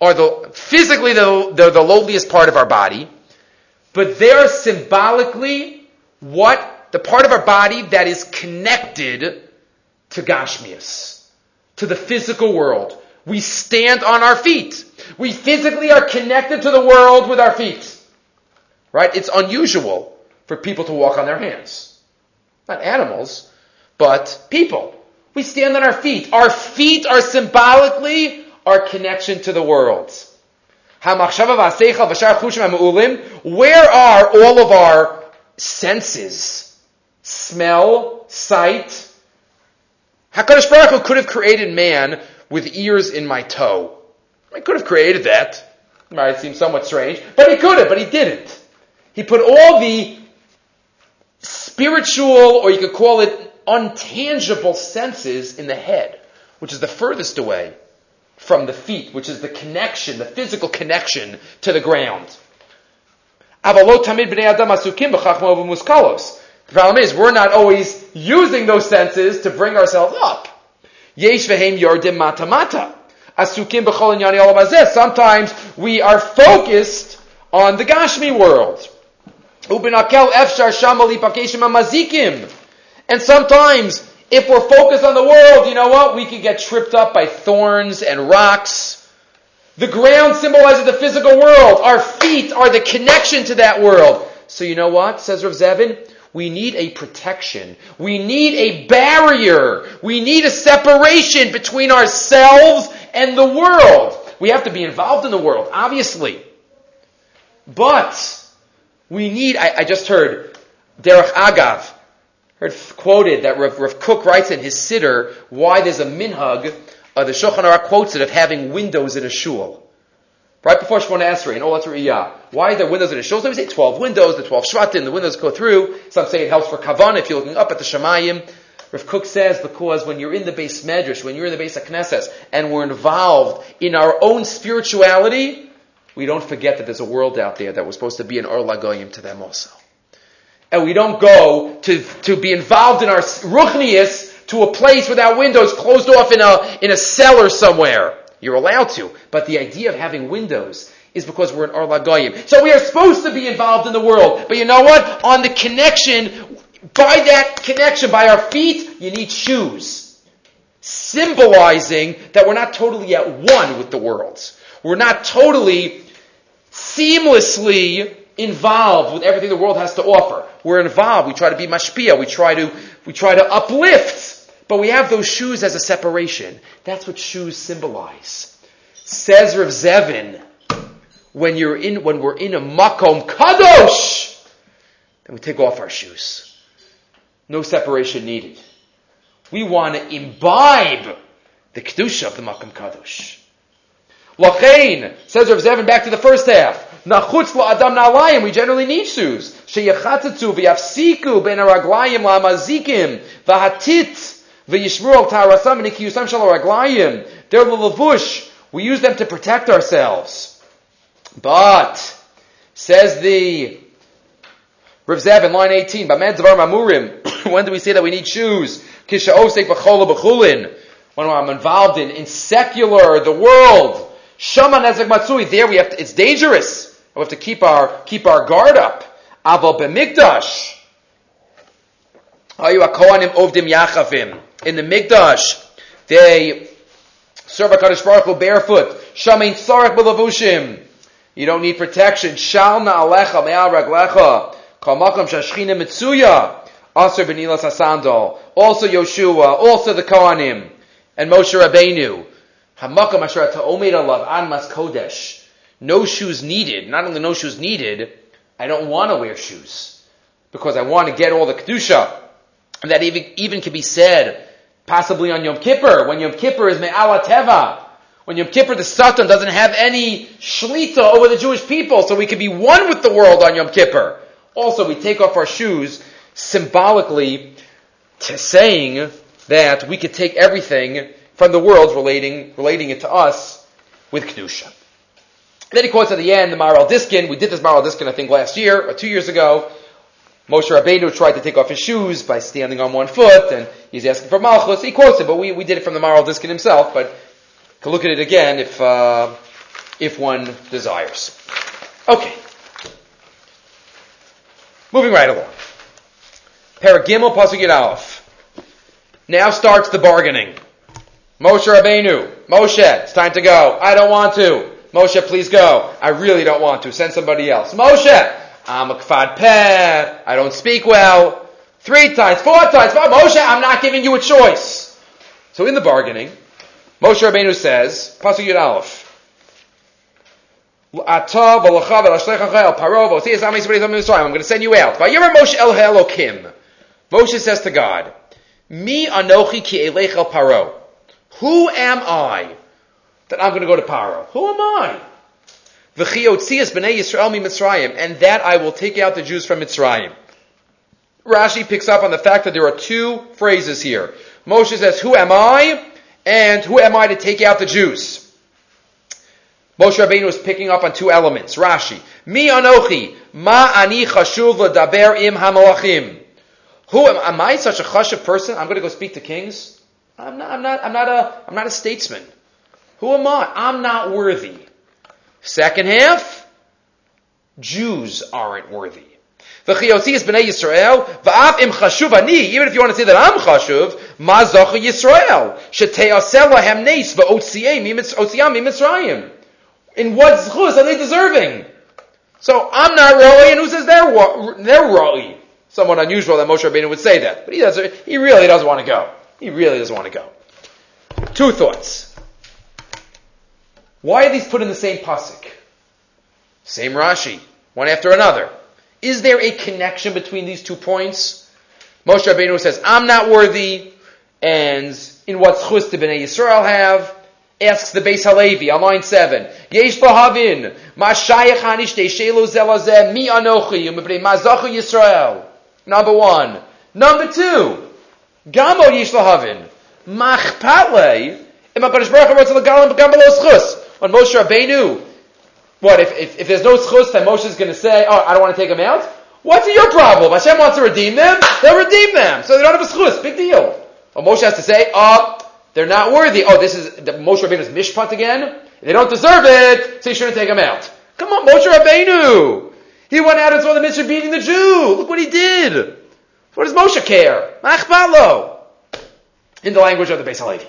are the, physically they're, they're the lowliest part of our body, but they're symbolically what, the part of our body that is connected to Gashmias, to the physical world. We stand on our feet. We physically are connected to the world with our feet. Right? It's unusual for people to walk on their hands. Not animals, but people. We stand on our feet. Our feet are symbolically our connection to the world. Where are all of our senses? Smell, sight. HaKadosh Baruch Hu could have created man with ears in my toe. He could have created that. It might seem somewhat strange, but he could have, but he didn't. He put all the spiritual, or you could call it untangible senses in the head, which is the furthest away from the feet, which is the connection, the physical connection to the ground. The problem is, we're not always using those senses to bring ourselves up. Sometimes we are focused on the Gashmi world. And sometimes, if we're focused on the world, you know what? We could get tripped up by thorns and rocks. The ground symbolizes the physical world. Our feet are the connection to that world. So you know what, says Rav Zevin? We need a protection. We need a barrier. We need a separation between ourselves and the world. We have to be involved in the world, obviously. But we need, I, I just heard, Derech Agav, heard quoted that Rav, Rav Kook writes in his Siddur why there's a minhag, uh, the Shulchan Aruch quotes it of having windows in a shul. Right before Shemona Esrei and all that's Iyah. Why are there windows in a shul? So we say 12 windows, the 12 shvatim, the windows go through. Some say it helps for kavan if you're looking up at the Shemayim. Rav Kook says because when you're in the beis medrash, when you're in the base of Knesset, and we're involved in our own spirituality, we don't forget that there's a world out there that we're supposed to be an Or Lagoyim to them also and we don't go to, to be involved in our ruchnius to a place without windows closed off in a, in a cellar somewhere. You're allowed to. But the idea of having windows is because we're in Or Lagoyim. So we are supposed to be involved in the world. But you know what? On the connection, by that connection, by our feet, you need shoes. Symbolizing that we're not totally at one with the world. We're not totally seamlessly involved with everything the world has to offer. We're involved. We try to be mashpia. We try to, we try to uplift. But we have those shoes as a separation. That's what shoes symbolize. Says Rav Zevin, when you're in, when we're in a makom kadosh, then we take off our shoes. No separation needed. We want to imbibe the kedusha of the makom kadosh. Lachain, says Rav Zevin, back to the first half. Nachutz la'adam na'alayim, we generally need shoes. Sheyachatetzu v'yafsiku ben araglayim la'amazikim v'hatit v'yishmur al ta'arasam v'nikiyusam shal araglayim. They're. We use them to protect ourselves. But, says the Rav Zevin line 18, B'med Dvar Mamurim, when do we say that we need shoes? Kisha Osek v'chola b'chulin. When I'm involved in, in secular, the world, Shama nezek matzui. There we have to, it's dangerous. We have to keep our, keep our guard up. Aval b'mikdash. Ayu akohanim ovdim yachavim. In the mikdash, they serve a Kadosh Baruch Hu barefoot. Shamein tzarech b'lavushim. You don't need protection. Shal alecha me'al raglecha. Kal makam shashchina mitzuya. Aser b'nilas asandal. Also Yoshua. Also the Kohanim. And Moshe Rabbeinu. Hamakam asher ta'omed alav anmas kodesh. No shoes needed. Not only no shoes needed, I don't want to wear shoes. Because I want to get all the kedusha. And that even, even can be said possibly on Yom Kippur, when Yom Kippur is Me'ala Teva. When Yom Kippur, the Satan doesn't have any shlita over the Jewish people, so we can be one with the world on Yom Kippur. Also, we take off our shoes symbolically to saying that we could take everything from the world relating, relating it to us with Kedusha. Then he quotes at the end the Maharil Diskin. We did this Maharil Diskin, I think, last year or two years ago. Moshe Rabbeinu tried to take off his shoes by standing on one foot, and he's asking for Malchus. He quotes it, but we, we did it from the Maharil Diskin himself, but can look at it again if, uh, if one desires. Okay. Moving right along. Paragimel Pasuk Aleph. Now starts the bargaining. Moshe Rabbeinu, Moshe, it's time to go. I don't want to. Moshe, please go. I really don't want to. Send somebody else. Moshe, I'm a kfad peh. I don't speak well. Three times, four times, five. Moshe, I'm not giving you a choice. So in the bargaining, Moshe Rabbeinu says, Pasuk Yud Aleph, I'm going to send you out. Moshe. Moshe says to God, Mi anochi ki elecha paro. Who am I that I'm going to go to Paro? Who am I? V'chiotzias b'nei Yisrael mi Mitzrayim, and that I will take out the Jews from Mitzrayim. Rashi picks up on the fact that there are two phrases here. Moshe says, who am I? And who am I to take out the Jews? Moshe Rabbeinu is picking up on two elements. Rashi, mi anochi, ma ani chashuv l'daber im hamalachim. Who am, am I such a chashuv person? I'm going to go speak to kings? I'm not, I'm not, I'm not a, I'm not a statesman. Who am I? I'm not worthy. Second half, Jews aren't worthy. Even if you want to say that I'm chashuv, ma Yisrael. In what zchus are they deserving? So I'm not roi, and who says they're, they're roi? Somewhat unusual that Moshe Rabbeinu would say that, but he doesn't, he really doesn't want to go. He really doesn't want to go. Two thoughts. Why are these put in the same pasuk? Same Rashi, one after another. Is there a connection between these two points? Moshe Rabbeinu says, I'm not worthy, and in what chus to Bnei Yisrael have? Asks the Beis Halevi on line 7. Yesh lahavin, ma shayach hanish shelo zelazeh mi anochi, umibnei mazachu Yisrael. Number one. Number two, Gamo yish lahavin. Machpale. Im HaKadosh Baruch Hu wants to legalim gam below schus. On Moshe Rabbeinu. What, if, if, if there's no schus, then Moshe is going to say, oh, I don't want to take them out? What's your problem? Hashem wants to redeem them, they'll redeem them. So they don't have a schus. Big deal. Moshe has to say, oh, they're not worthy. Oh, this is the Moshe Rabbeinu's mishpat again? They don't deserve it, so you shouldn't take them out. Come on, Moshe Rabbeinu! He went out and saw the mitzvah beating the Jew. Look what he did. What does Moshe care? Machbalo. In the language of the Beis Halevi.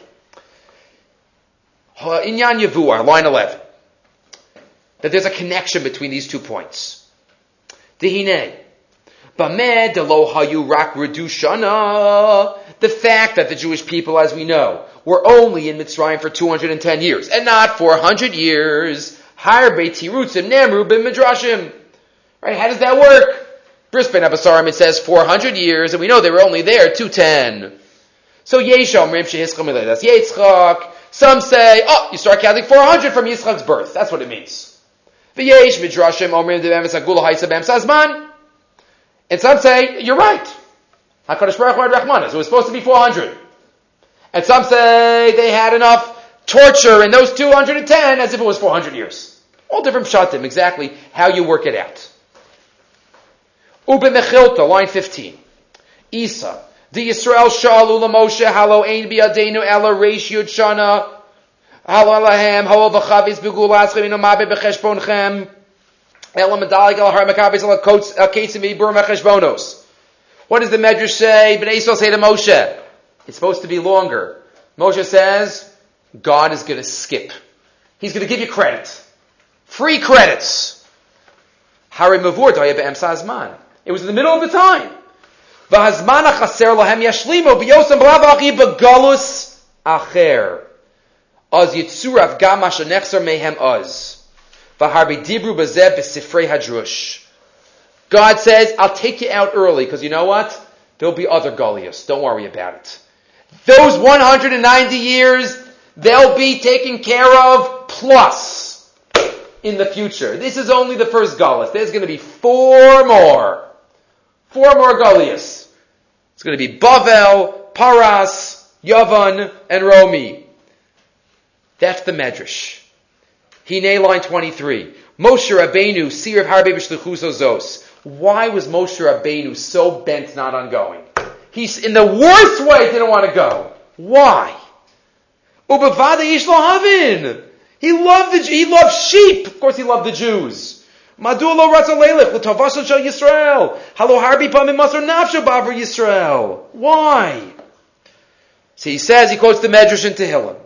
Inyan Yavuar, line 11. That there's a connection between these two points. Dehine. Bamed lo hayu rak redushana. The fact that the Jewish people, as we know, were only in Mitzrayim for 210 years, and not 400 years. Roots in Namru bin Midrashim. Right? How does that work? Bris Bein Habsarim, it says 400 years, and we know they were only there 210. So Yeshom Rim Shehischam that's Yitzchak. Some say, oh, you start counting 400 from Yitzchak's birth. That's what it means. And some say, you're right. HaKadosh Baruch Hu Rahmanas. It was supposed to be 400. And some say they had enough torture in those 210 as if it was 400 years. All different pshatim, exactly how you work it out. Ube Mechilta, line 15. Isa. The Yisrael shalu Moshe halo ein biadenu ela reish yud shana Halalahem, ha'ol v'chavis b'gulaschem, ino mabe b'cheshbonchem, elam medalik al har makabis al ketzim ibur mecheshbonos. What does the Medrash say? Bnei Yisrael say to Moshe. It's supposed to be longer. Moshe says, God is going to skip. He's going to give you credit. Free credits. It was in the middle of the time. Lahem acher. Az yitzurav mehem az. Dibru hadrush. God says, I'll take you out early, because you know what? There'll be other Goliaths. Don't worry about it. Those 190 years, they'll be taken care of plus in the future. This is only the first Goliath. There's going to be four more. Four more Goliaths. It's going to be Bavel, Paras, Yavan, and Romi. That's the Medrash. Hine line 23. Moshe Rabbeinu, Sir of Harbe Zos. Why was Moshe Rabbeinu so bent not on going? He's in the worst way didn't want to go. Why? Ubavada Ishlo He loved the he loved sheep. Of course, he loved the Jews. Madulo Ratzalelech l'tavasol shel Yisrael. Halo harbi pamim masor nafsho baver Yisrael. Why? So he says he quotes the Medrash in Tehillim.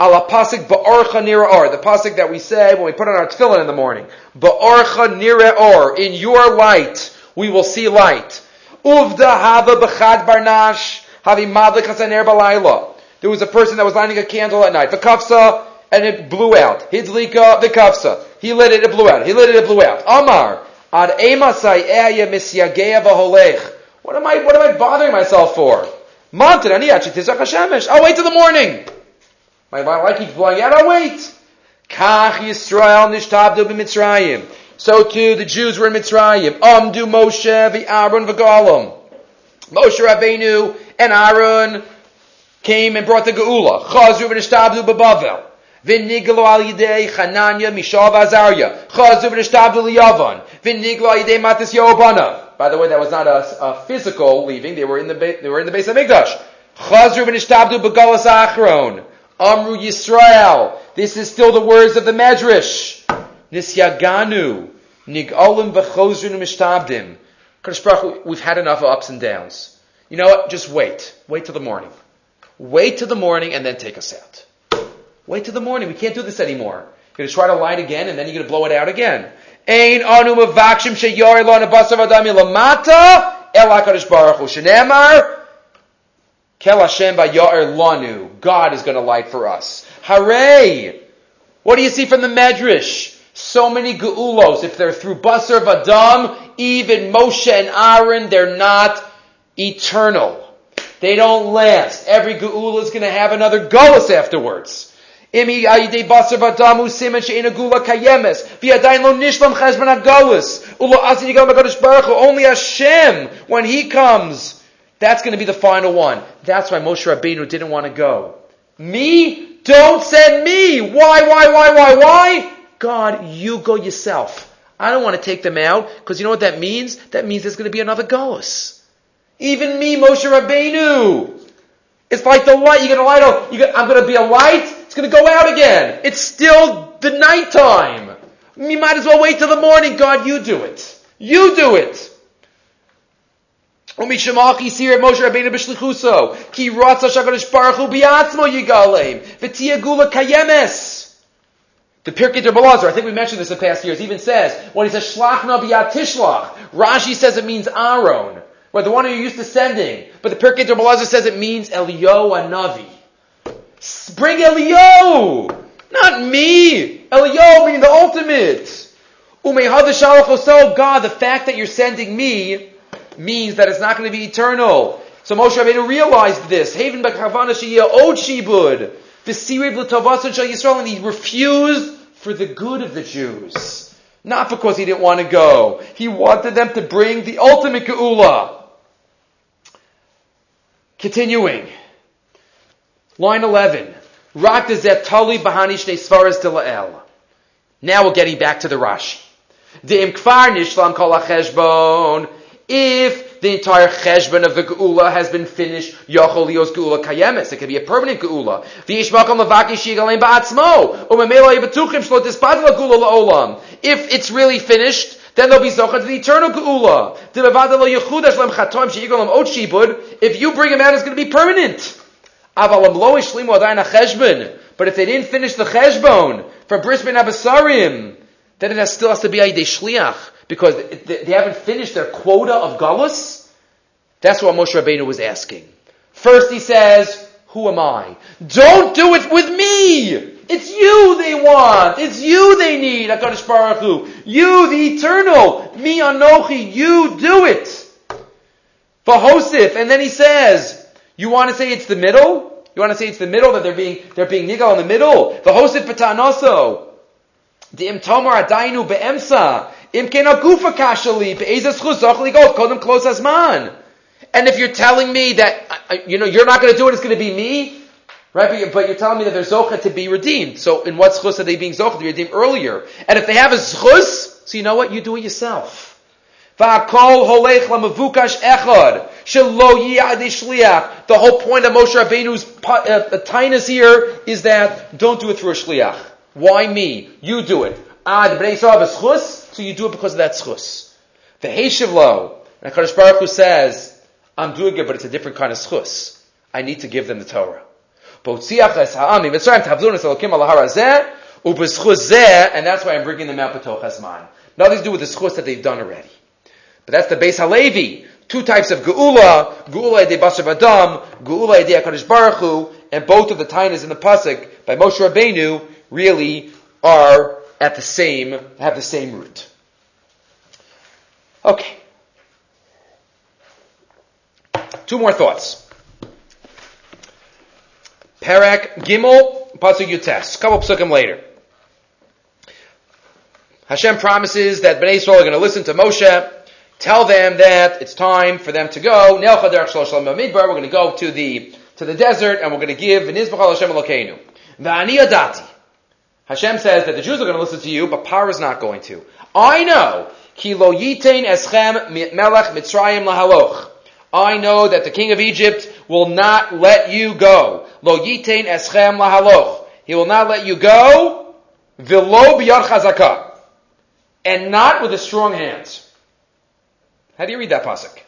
Ala pasik nira or. The pasik that we say when we put on our tefillin in the morning. Ba'orcha nira or. In your light, we will see light. Uvda hava b'chad barnash. Havi madlik hasaner balayla. There was a person that was lighting a candle at night. The kafsa, and it blew out. Hidlika, the kafsa. He lit it, it blew out. He lit it, it blew out. Amar. Ad. What am I, what am I bothering myself for? Montan ani I'll wait till the morning. My light keeps blowing out. I'll wait. Kach Yisrael nishtabdu b'Mitzrayim. So too the Jews were in Mitzrayim. Um, Amdu Moshe v'Aaron v'Galam. Moshe Rabbeinu and Aaron came and brought the Geula. Chazru v'nishtabdu b'Bavel. V'niglo al yidei Chananya Mishav Azarya. Chazru v'nishtabdu liyavan. V'niglo al yidei Matis. By the way, that was not a, a, physical leaving. They were in the they were in the base of Mikdash. Chazru v'nishtabdu b'Galas Achron. Amru Yisrael. This is still the words of the Medrash. Nisyaganu. Nigolim v'chozrinu mishtabdim. We've had enough of ups and downs. You know what? Just wait. Wait till the morning. Wait till the morning and then take us out. Wait till the morning. We can't do this anymore. You're going to try to light again and then you're going to blow it out again. Ein anu mavakshim sheyar lo nebasav adam lamata el HaKadosh Baruch Hu. Shenemar Kel Hashem Lanu. God is going to light for us. Hooray! What do you see from the Medrash? So many geulos. If they're through Basar Vadam, even Moshe and Aaron, they're not eternal. They don't last. Every geula is going to have another gullus afterwards. Imi ayidei basar vadamu simen she'ena gula kayemes. V'yadayin lo nishlam chesman ha-gullus. Ulo asin yigam baruch Only Hashem, when He comes, that's going to be the final one. That's why Moshe Rabbeinu didn't want to go. Me? Don't send me! Why, why, why, why, why? God, you go yourself. I don't want to take them out, because you know what that means? That means there's going to be another Golos. Even me, Moshe Rabbeinu. It's like the light. You're going to light up. I'm going to be a light. It's going to go out again. It's still the nighttime. You might as well wait till the morning. God, you do it. You do it. The Pirkei der Balazar, I think we mentioned this in past years, even says when he says shlachna biyat tishlach, Rashi says it means Aaron, or the one who you're used to sending. But the Pirkei der Balazar says it means Elio Navi. Bring Elio, not me. Elio meaning the ultimate. God, the fact that you're sending me means that it's not going to be eternal. So Moshe Rabbeinu realized this. Haven b'kavana she'yeh od shibud. V'siriv l'tavasun shal Yisrael. And he refused for the good of the Jews. Not because he didn't want to go. He wanted them to bring the ultimate geula. Continuing. Line 11. Rak tali bahani svaras de. Now we're getting back to the Rashi. De'im kfar nishlam kol if the entire cheshbon of the geula has been finished, yochol lios geula kayemes. It could be a permanent geula. Levaki ba'atzmo. Yibetuchim geula la'olam. If it's really finished, then they'll be zochah to the eternal geula. If you bring him out, it's going to be permanent. But if they didn't finish the cheshbon from Bris Bein Habsarim, then it has, still has to be a shliach because they haven't finished their quota of galus. That's what Moshe Rabbeinu was asking. First he says, who am I? Don't do it with me! It's you they want! It's you they need, HaKadosh Baruch Hu. You, the eternal! Me, Anochi, you do it! Vahosif, and then he says, you want to say it's the middle? You want to say it's the middle, that they're being, they're being nigal in the middle? The Vahosif patanoso. Dim tomar adainu be'emsa. Im kena gufa kashali. Be'ezas chuzach ligol. Kodem close as man. And if you're telling me that, uh, uh, you know, you're not going to do it, it's going to be me, right? But you're, but you're telling me that there's zocha to be redeemed. So in what schus are they being zocha to be redeemed earlier? And if they have a schus, so you know what? You do it yourself. The whole point of Moshe Rabbeinu's uh, tinus here is that don't do it through a shliach. Why me? You do it. Ah, the Bnei Yisrael a schus, so you do it because of that schus. The Heishiv Lo, and Kadosh Baruch Hu says, I'm doing it, but it's a different kind of schus. I need to give them the Torah. And that's why I'm bringing them out b'toch hazman. Nothing to do with the schus that they've done already. But that's the Beis Halevi. Two types of geula, geula de Basar Adam, geula de HaKadosh Baruch Hu, and both of the tainas in the pasuk by Moshe Rabbeinu really are at the same, have the same root. Okay. Two more thoughts. Parak Gimel, Pasuk Yutes. Couple psukim later. Hashem promises that Bnei Yisrael are going to listen to Moshe, tell them that it's time for them to go. We're going to go to the to the desert, and we're going to give V'nizbachal Hashem Elokeinu. V'ani adati. Hashem says that the Jews are going to listen to you, but Par is not going to. I know. Ki lo eschem melech mitzrayim lahaloch. I know that the king of Egypt will not let you go. Lo yitain eschem lahaloch. He will not let you go. Vilo biyar chazaka. And not with a strong hand. How do you read that pasuk?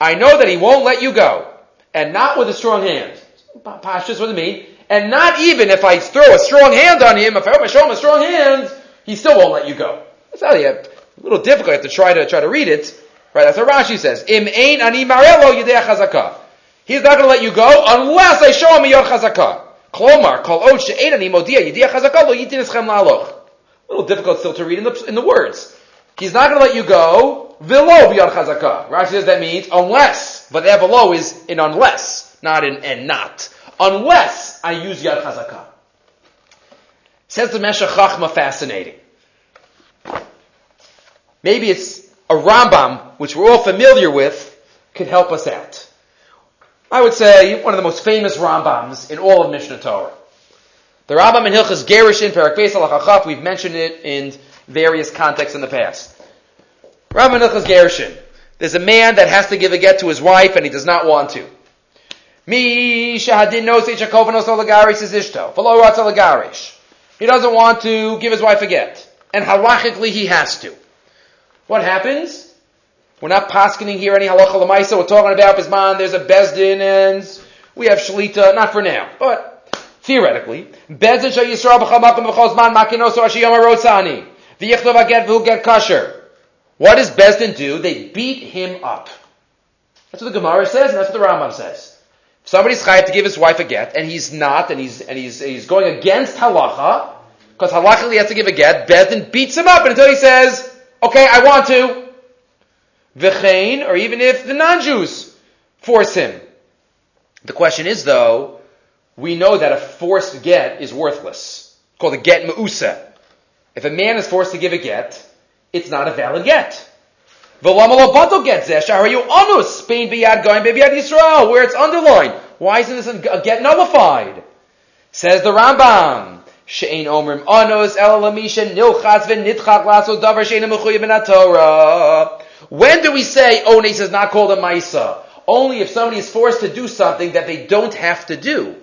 I know that he won't let you go. And not with a strong hand. Pashas, what does it? And not even if I throw a strong hand on him, if I show him a strong hand, he still won't let you go. It's a little difficult. Have to try to try to read it. Right, that's what Rashi says. Im ein ani marelo. He's not going to let you go unless I show him your chazaka. Klomar, kol ani modia lo yitin eschem la'aloch. A little difficult still to read in the, in the words. He's not going to let you go, velo biyar chazaka. Rashi says that means unless, but there below is in unless, not in and not. Unless I use yad chazaka. Says the Meshech Chachma fascinating. Maybe it's a Rambam, which we're all familiar with, could help us out. I would say one of the most famous Rambams in all of Mishnah Torah. The Rambam in Hilchas Gerushin, Perak Beis we've mentioned it in various contexts in the past. Rambam in Hilchas Gerushin. There's a man that has to give a get to his wife and he does not want to. Mi shahadin nos echakovanos olagaris is ishto. olagarish. He doesn't want to give his wife a get. And halachically he has to. What happens? We're not paskening here any halacha lemaisa. We're talking about bisman. There's a bezdin and we have shalita. Not for now, but theoretically, bezdin shal yisrael b'chamakim b'chozman makinoso ashiyama rotzani v'yichtov aget v'hu get kasher. What does bezdin do? They beat him up. That's what the Gemara says, and that's what the Rambam says. If somebody's chayav to give his wife a get, and he's not, and he's and he's he's going against halacha, because halacha he has to give a get. Bezdin beats him up until he says, Okay, I want to. V'chein, or even if the non-Jews force him. The question is though, we know that a forced get is worthless. It's called a get ma'usa. If a man is forced to give a get, it's not a valid get. anus, where it's underlined. Why isn't this a get nullified? Says the Rambam. She'ein omrim anos el lamisha nilchatz v'nitchak lasos davar she'ein mechuyev Torah. When do we say oh, ones is not called a maisa? Only if somebody is forced to do something that they don't have to do,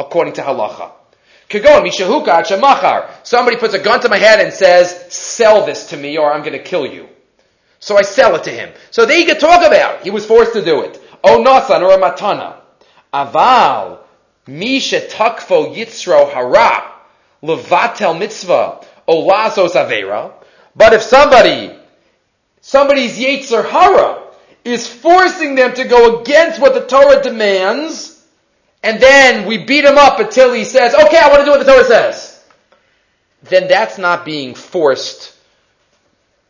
according to halacha. Kagon, mishahuka machar. Somebody puts a gun to my head and says, sell this to me or I'm going to kill you. So I sell it to him. So they could talk about, he was forced to do it. O nasan or matana. Aval, misha takfo yitzro hara, levatel mitzvah, o lazos avera. But if somebody, somebody's yetzer hara, is forcing them to go against what the Torah demands, and then we beat him up until he says, okay, I want to do what the Torah says. Then that's not being forced.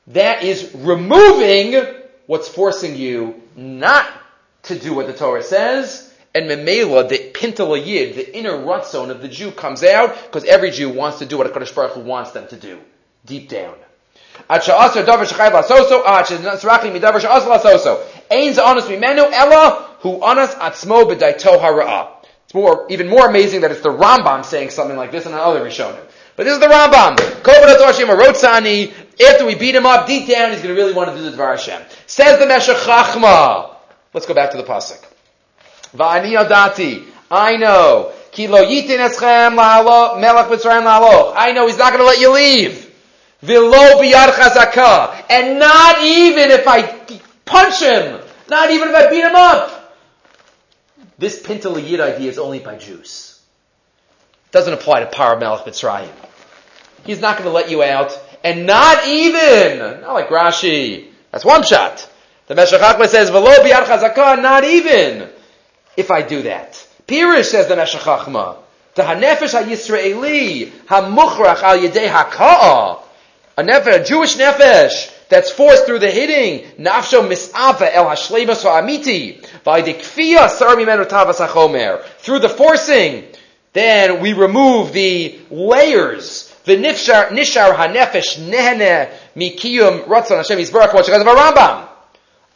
That is removing what's forcing you not to do what the Torah says. And Memela, the Pintal Yid, the inner rutzon of the Jew comes out because every Jew wants to do what a Kadosh Baruch Hu wants them to do, deep down. Ein honest mimenu ella hu atzmo b'daito hara'ah. It's more, even more amazing that it's the Rambam saying something like this and another other Rishonim. But this is the Rambam. After we beat him up deep down, he's going to really want to do the Dvar Hashem. Says the Meshech Chachma. Let's go back to the pasuk. Va'ani. I know. Kilo yitin eschem la'alo melech mitzrayim la'alo. I know he's not going to let you leave. Vilo biyad chazaka. And not even if I punch him. Not even if I beat him up. This Pintaliyid idea is only by Jews. It doesn't apply to Paramelech Mitzrayim. He's not going to let you out, and not even, not like Rashi. That's one shot. The Meshech says, "Velo biyad chazaka," not even if I do that. Pirish says the Meshech Chachma, "The hanefesh ha-Yisraeli ha-muchrach al yedei ha a nefesh, a Jewish nefesh that's forced through the hitting. Nafsho misava el hashlemas ha'amiti. V'aydekfiyah sar mimenu tavas. Through the forcing, then we remove the layers. The nishar, nishar hanefesh nehene mikiyum ratzon Hashem yisbarach what of Rambam.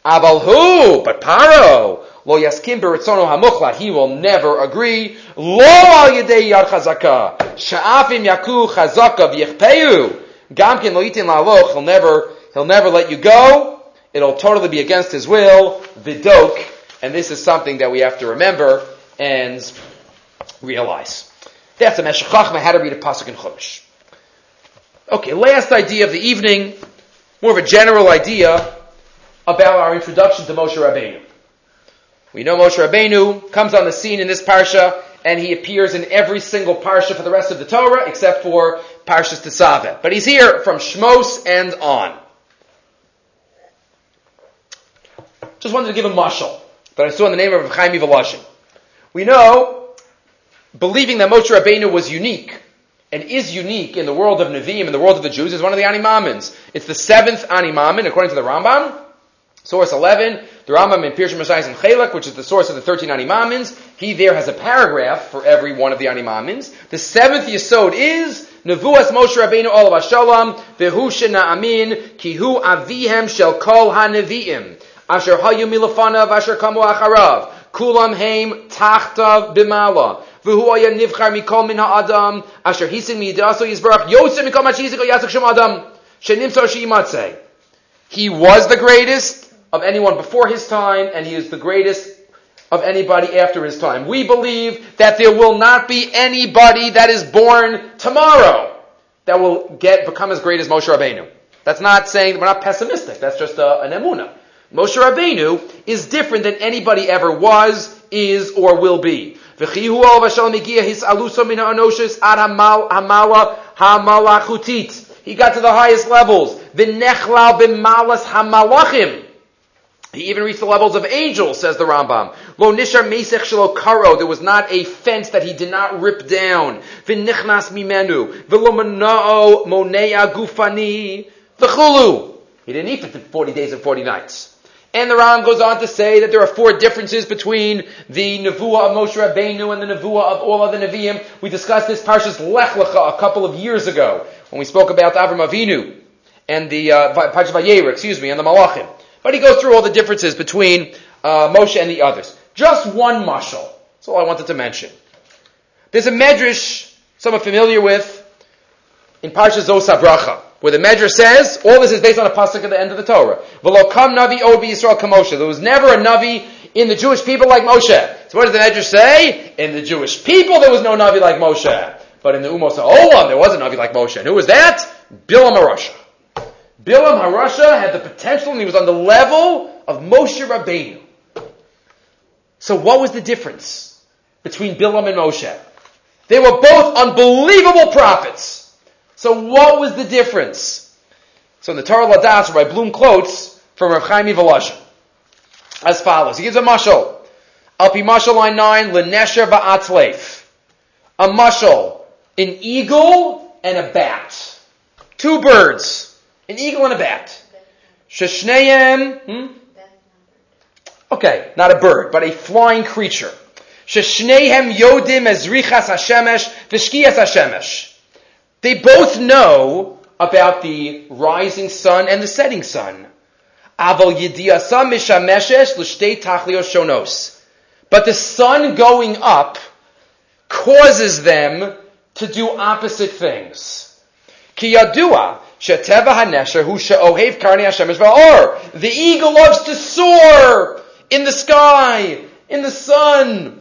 Aval who? But Paro. Lo yaskim beritzono hamuchlat. He will never agree. Lo al yedei yad chazaka. Sha'afim yaku chazaka v'yichpeyu. Gamkin lo yitin la'aloch. He'll never He'll never let you go. It'll totally be against his will. Vidok. And this is something that we have to remember and realize. That's a Meshech Chachma, how to read a Pasuk in Chumash. Okay, last idea of the evening, more of a general idea about our introduction to Moshe Rabbeinu. We know Moshe Rabbeinu comes on the scene in this parsha, and he appears in every single parsha for the rest of the Torah, except for Parshas Tetzaveh. But he's here from Shmos and on. Just wanted to give a mashal that I saw in the name of Chaim Voloshin. We know, believing that Moshe Rabbeinu was unique and is unique in the world of Nevi'im, in the world of the Jews, is one of the Animamins. It's the seventh Animamin, according to the Rambam. Source 11, the Rambam in Pirsha Messiah and Chelak, which is the source of the 13 Animamins. He there has a paragraph for every one of the Animamins. The seventh Yisod is Nevuas Moshe Rabbeinu Olav Shalom, Vehu Amin, Kihu Avihem Shel Kol HaNevi'im. Asher hayu milafanav, asher kamu acharav. Kulam heim tachtav bimala. V'hu aya nivchar mikol min ha'adam. Asher hisin midaso yizbarach. Yosef mikol machiziko yasak shem adam. Shenimso shi'imatzeh. He was the greatest of anyone before his time, and he is the greatest of anybody after his time. We believe that there will not be anybody that is born tomorrow that will get become as great as Moshe Rabbeinu. That's not saying we're not pessimistic. That's just a, an emuna. Moshe Rabbeinu is different than anybody ever was, is, or will be. He got to the highest levels. He even reached the levels of angels, says the Rambam. Lo nishar karo. There was not a fence that he did not rip down. V'nichnas mimenu. Gufani. He didn't eat for 40 days and 40 nights. And the Ram goes on to say that there are four differences between the Nevuah of Moshe Rabbeinu and the Nevuah of all other Nevi'im. We discussed this Parshas Lech Lecha a couple of years ago when we spoke about Avram Avinu and the uh, Parshas Vayera, excuse me, and the Malachim. But he goes through all the differences between uh, Moshe and the others. Just one mashal. That's all I wanted to mention. There's a medrash some are familiar with in Parshas Zos. Where the Medrash says, all this is based on a pasuk at the end of the Torah. V'lo kam navi od Yisrael kamoshe. There was never a navi in the Jewish people like Moshe. So what does the Medrash say? In the Jewish people there was no navi like Moshe. But in the Umos Olam there was a navi like Moshe. And who was that? Bilam HaRasha. Bilam HaRasha had the potential and he was on the level of Moshe Rabbeinu. So what was the difference between Bilam and Moshe? They were both unbelievable prophets. So what was the difference? So in the Torah Ladas, Rabbi Blum quotes from Rav Chaim Volozhin as follows. He gives a mashal. Alpi mashal line 9, Lenesher ba'atzleif. A mashal, an eagle and a bat. Two birds. An eagle and a bat. Sheshneim, hmm? Okay, not a bird, but a flying creature. Sheshnehem yodim ezrichas hashemesh v'shkiyas hashemesh. They both know about the rising sun and the setting sun. But the sun going up causes them to do opposite things. The eagle loves to soar in the sky, in the sun.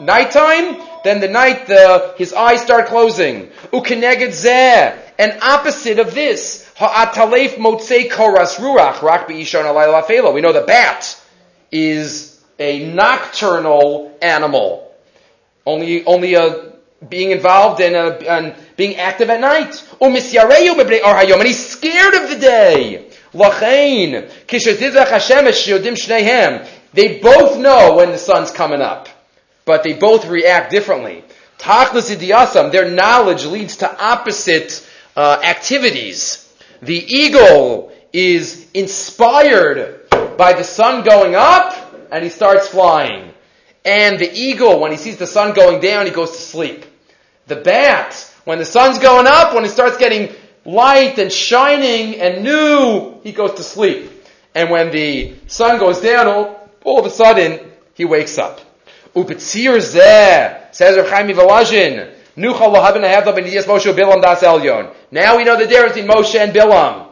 Nighttime, then the night the, his eyes start closing. Ukeneged zeh. An opposite of this. Ha'atalef motzei koras ruach rak be'ishon alayla. We know the bat is a nocturnal animal. Only, only a, being involved in a, and being active at night. And he's scared of the day. They both know when the sun's coming up, but they both react differently. Their knowledge leads to opposite uh, activities. The eagle is inspired by the sun going up, and he starts flying. And the eagle, when he sees the sun going down, he goes to sleep. The bat, when the sun's going up, when it starts getting light and shining and new, he goes to sleep. And when the sun goes down, all, all of a sudden, he wakes up. Upetzir zeh, says Rav Chaim Volozhin, Nuchal lahabin ahevla ben Yidiyas Moshe Bilam das elyon. Now we know the difference between Moshe and Bilam.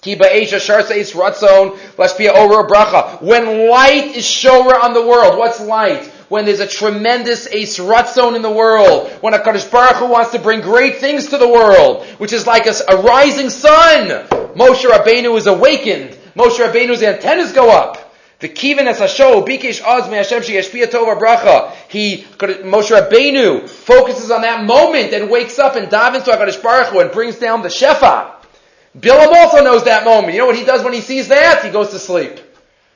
Kiba Asia Sharsa Is Ratzon Lashpia Ora Bracha. When light is shora on the world, what's light? When there's a tremendous Eis Ratzon in the world, when a Kadosh Baruch Hu wants to bring great things to the world, which is like a, a rising sun. Moshe Rabbeinu is awakened. Moshe Rabbeinu's antennas go up. The kivin as hasho me Hashem sheyashpia tova bracha. He Moshe Rabbeinu focuses on that moment and wakes up and davens to Hakadosh Baruch Hu and brings down the shefa. Bilam also knows that moment. You know what he does when he sees that? He goes to sleep.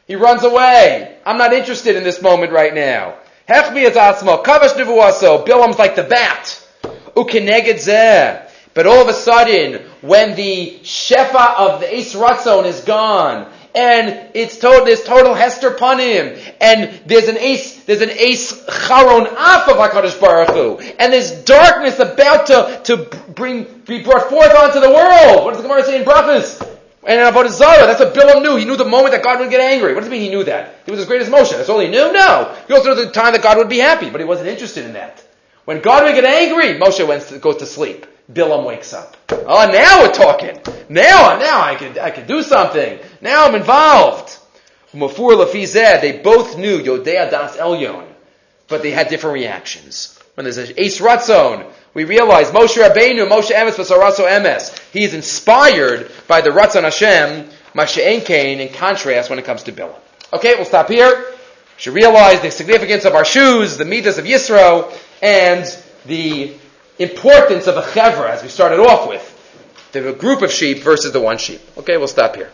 He runs away. I'm not interested in this moment right now. Hechmi is asmo kavash nevuaso. Bilam's like the bat. Ukeneged zeh. But all of a sudden, when the shefa of the Eis Ratzon is gone, and it's total, there's total Hester Panim, and there's an ace, there's an ace Charon Af of HaKadosh Baruch Hu, and there's darkness about to, to bring, be brought forth onto the world. What does the Gemara say in Brachas? Avodah Zarah, that's what Bilam knew. He knew the moment that God would get angry. What does it mean he knew that? He was as great as Moshe. That's all he knew? No. He also knew the time that God would be happy, but he wasn't interested in that. When God would get angry, Moshe went to, goes to sleep. Bilam wakes up. Oh, now we're talking. Now, now I could, I could do something. Now I'm involved. Mafur Lafizeh, they both knew Yodea Das Elyon, but they had different reactions. When there's an Eis Ratzon, we realize Moshe Rabbeinu, Moshe Emes, Vasaraso Emes. He is inspired by the Ratzon Hashem, Masha'en Kain, in contrast when it comes to Bilam. Okay, we'll stop here. We should realize the significance of our shoes, the midas of Yisro, and the importance of a chevra, as we started off with. The group of sheep versus the one sheep. Okay, we'll stop here.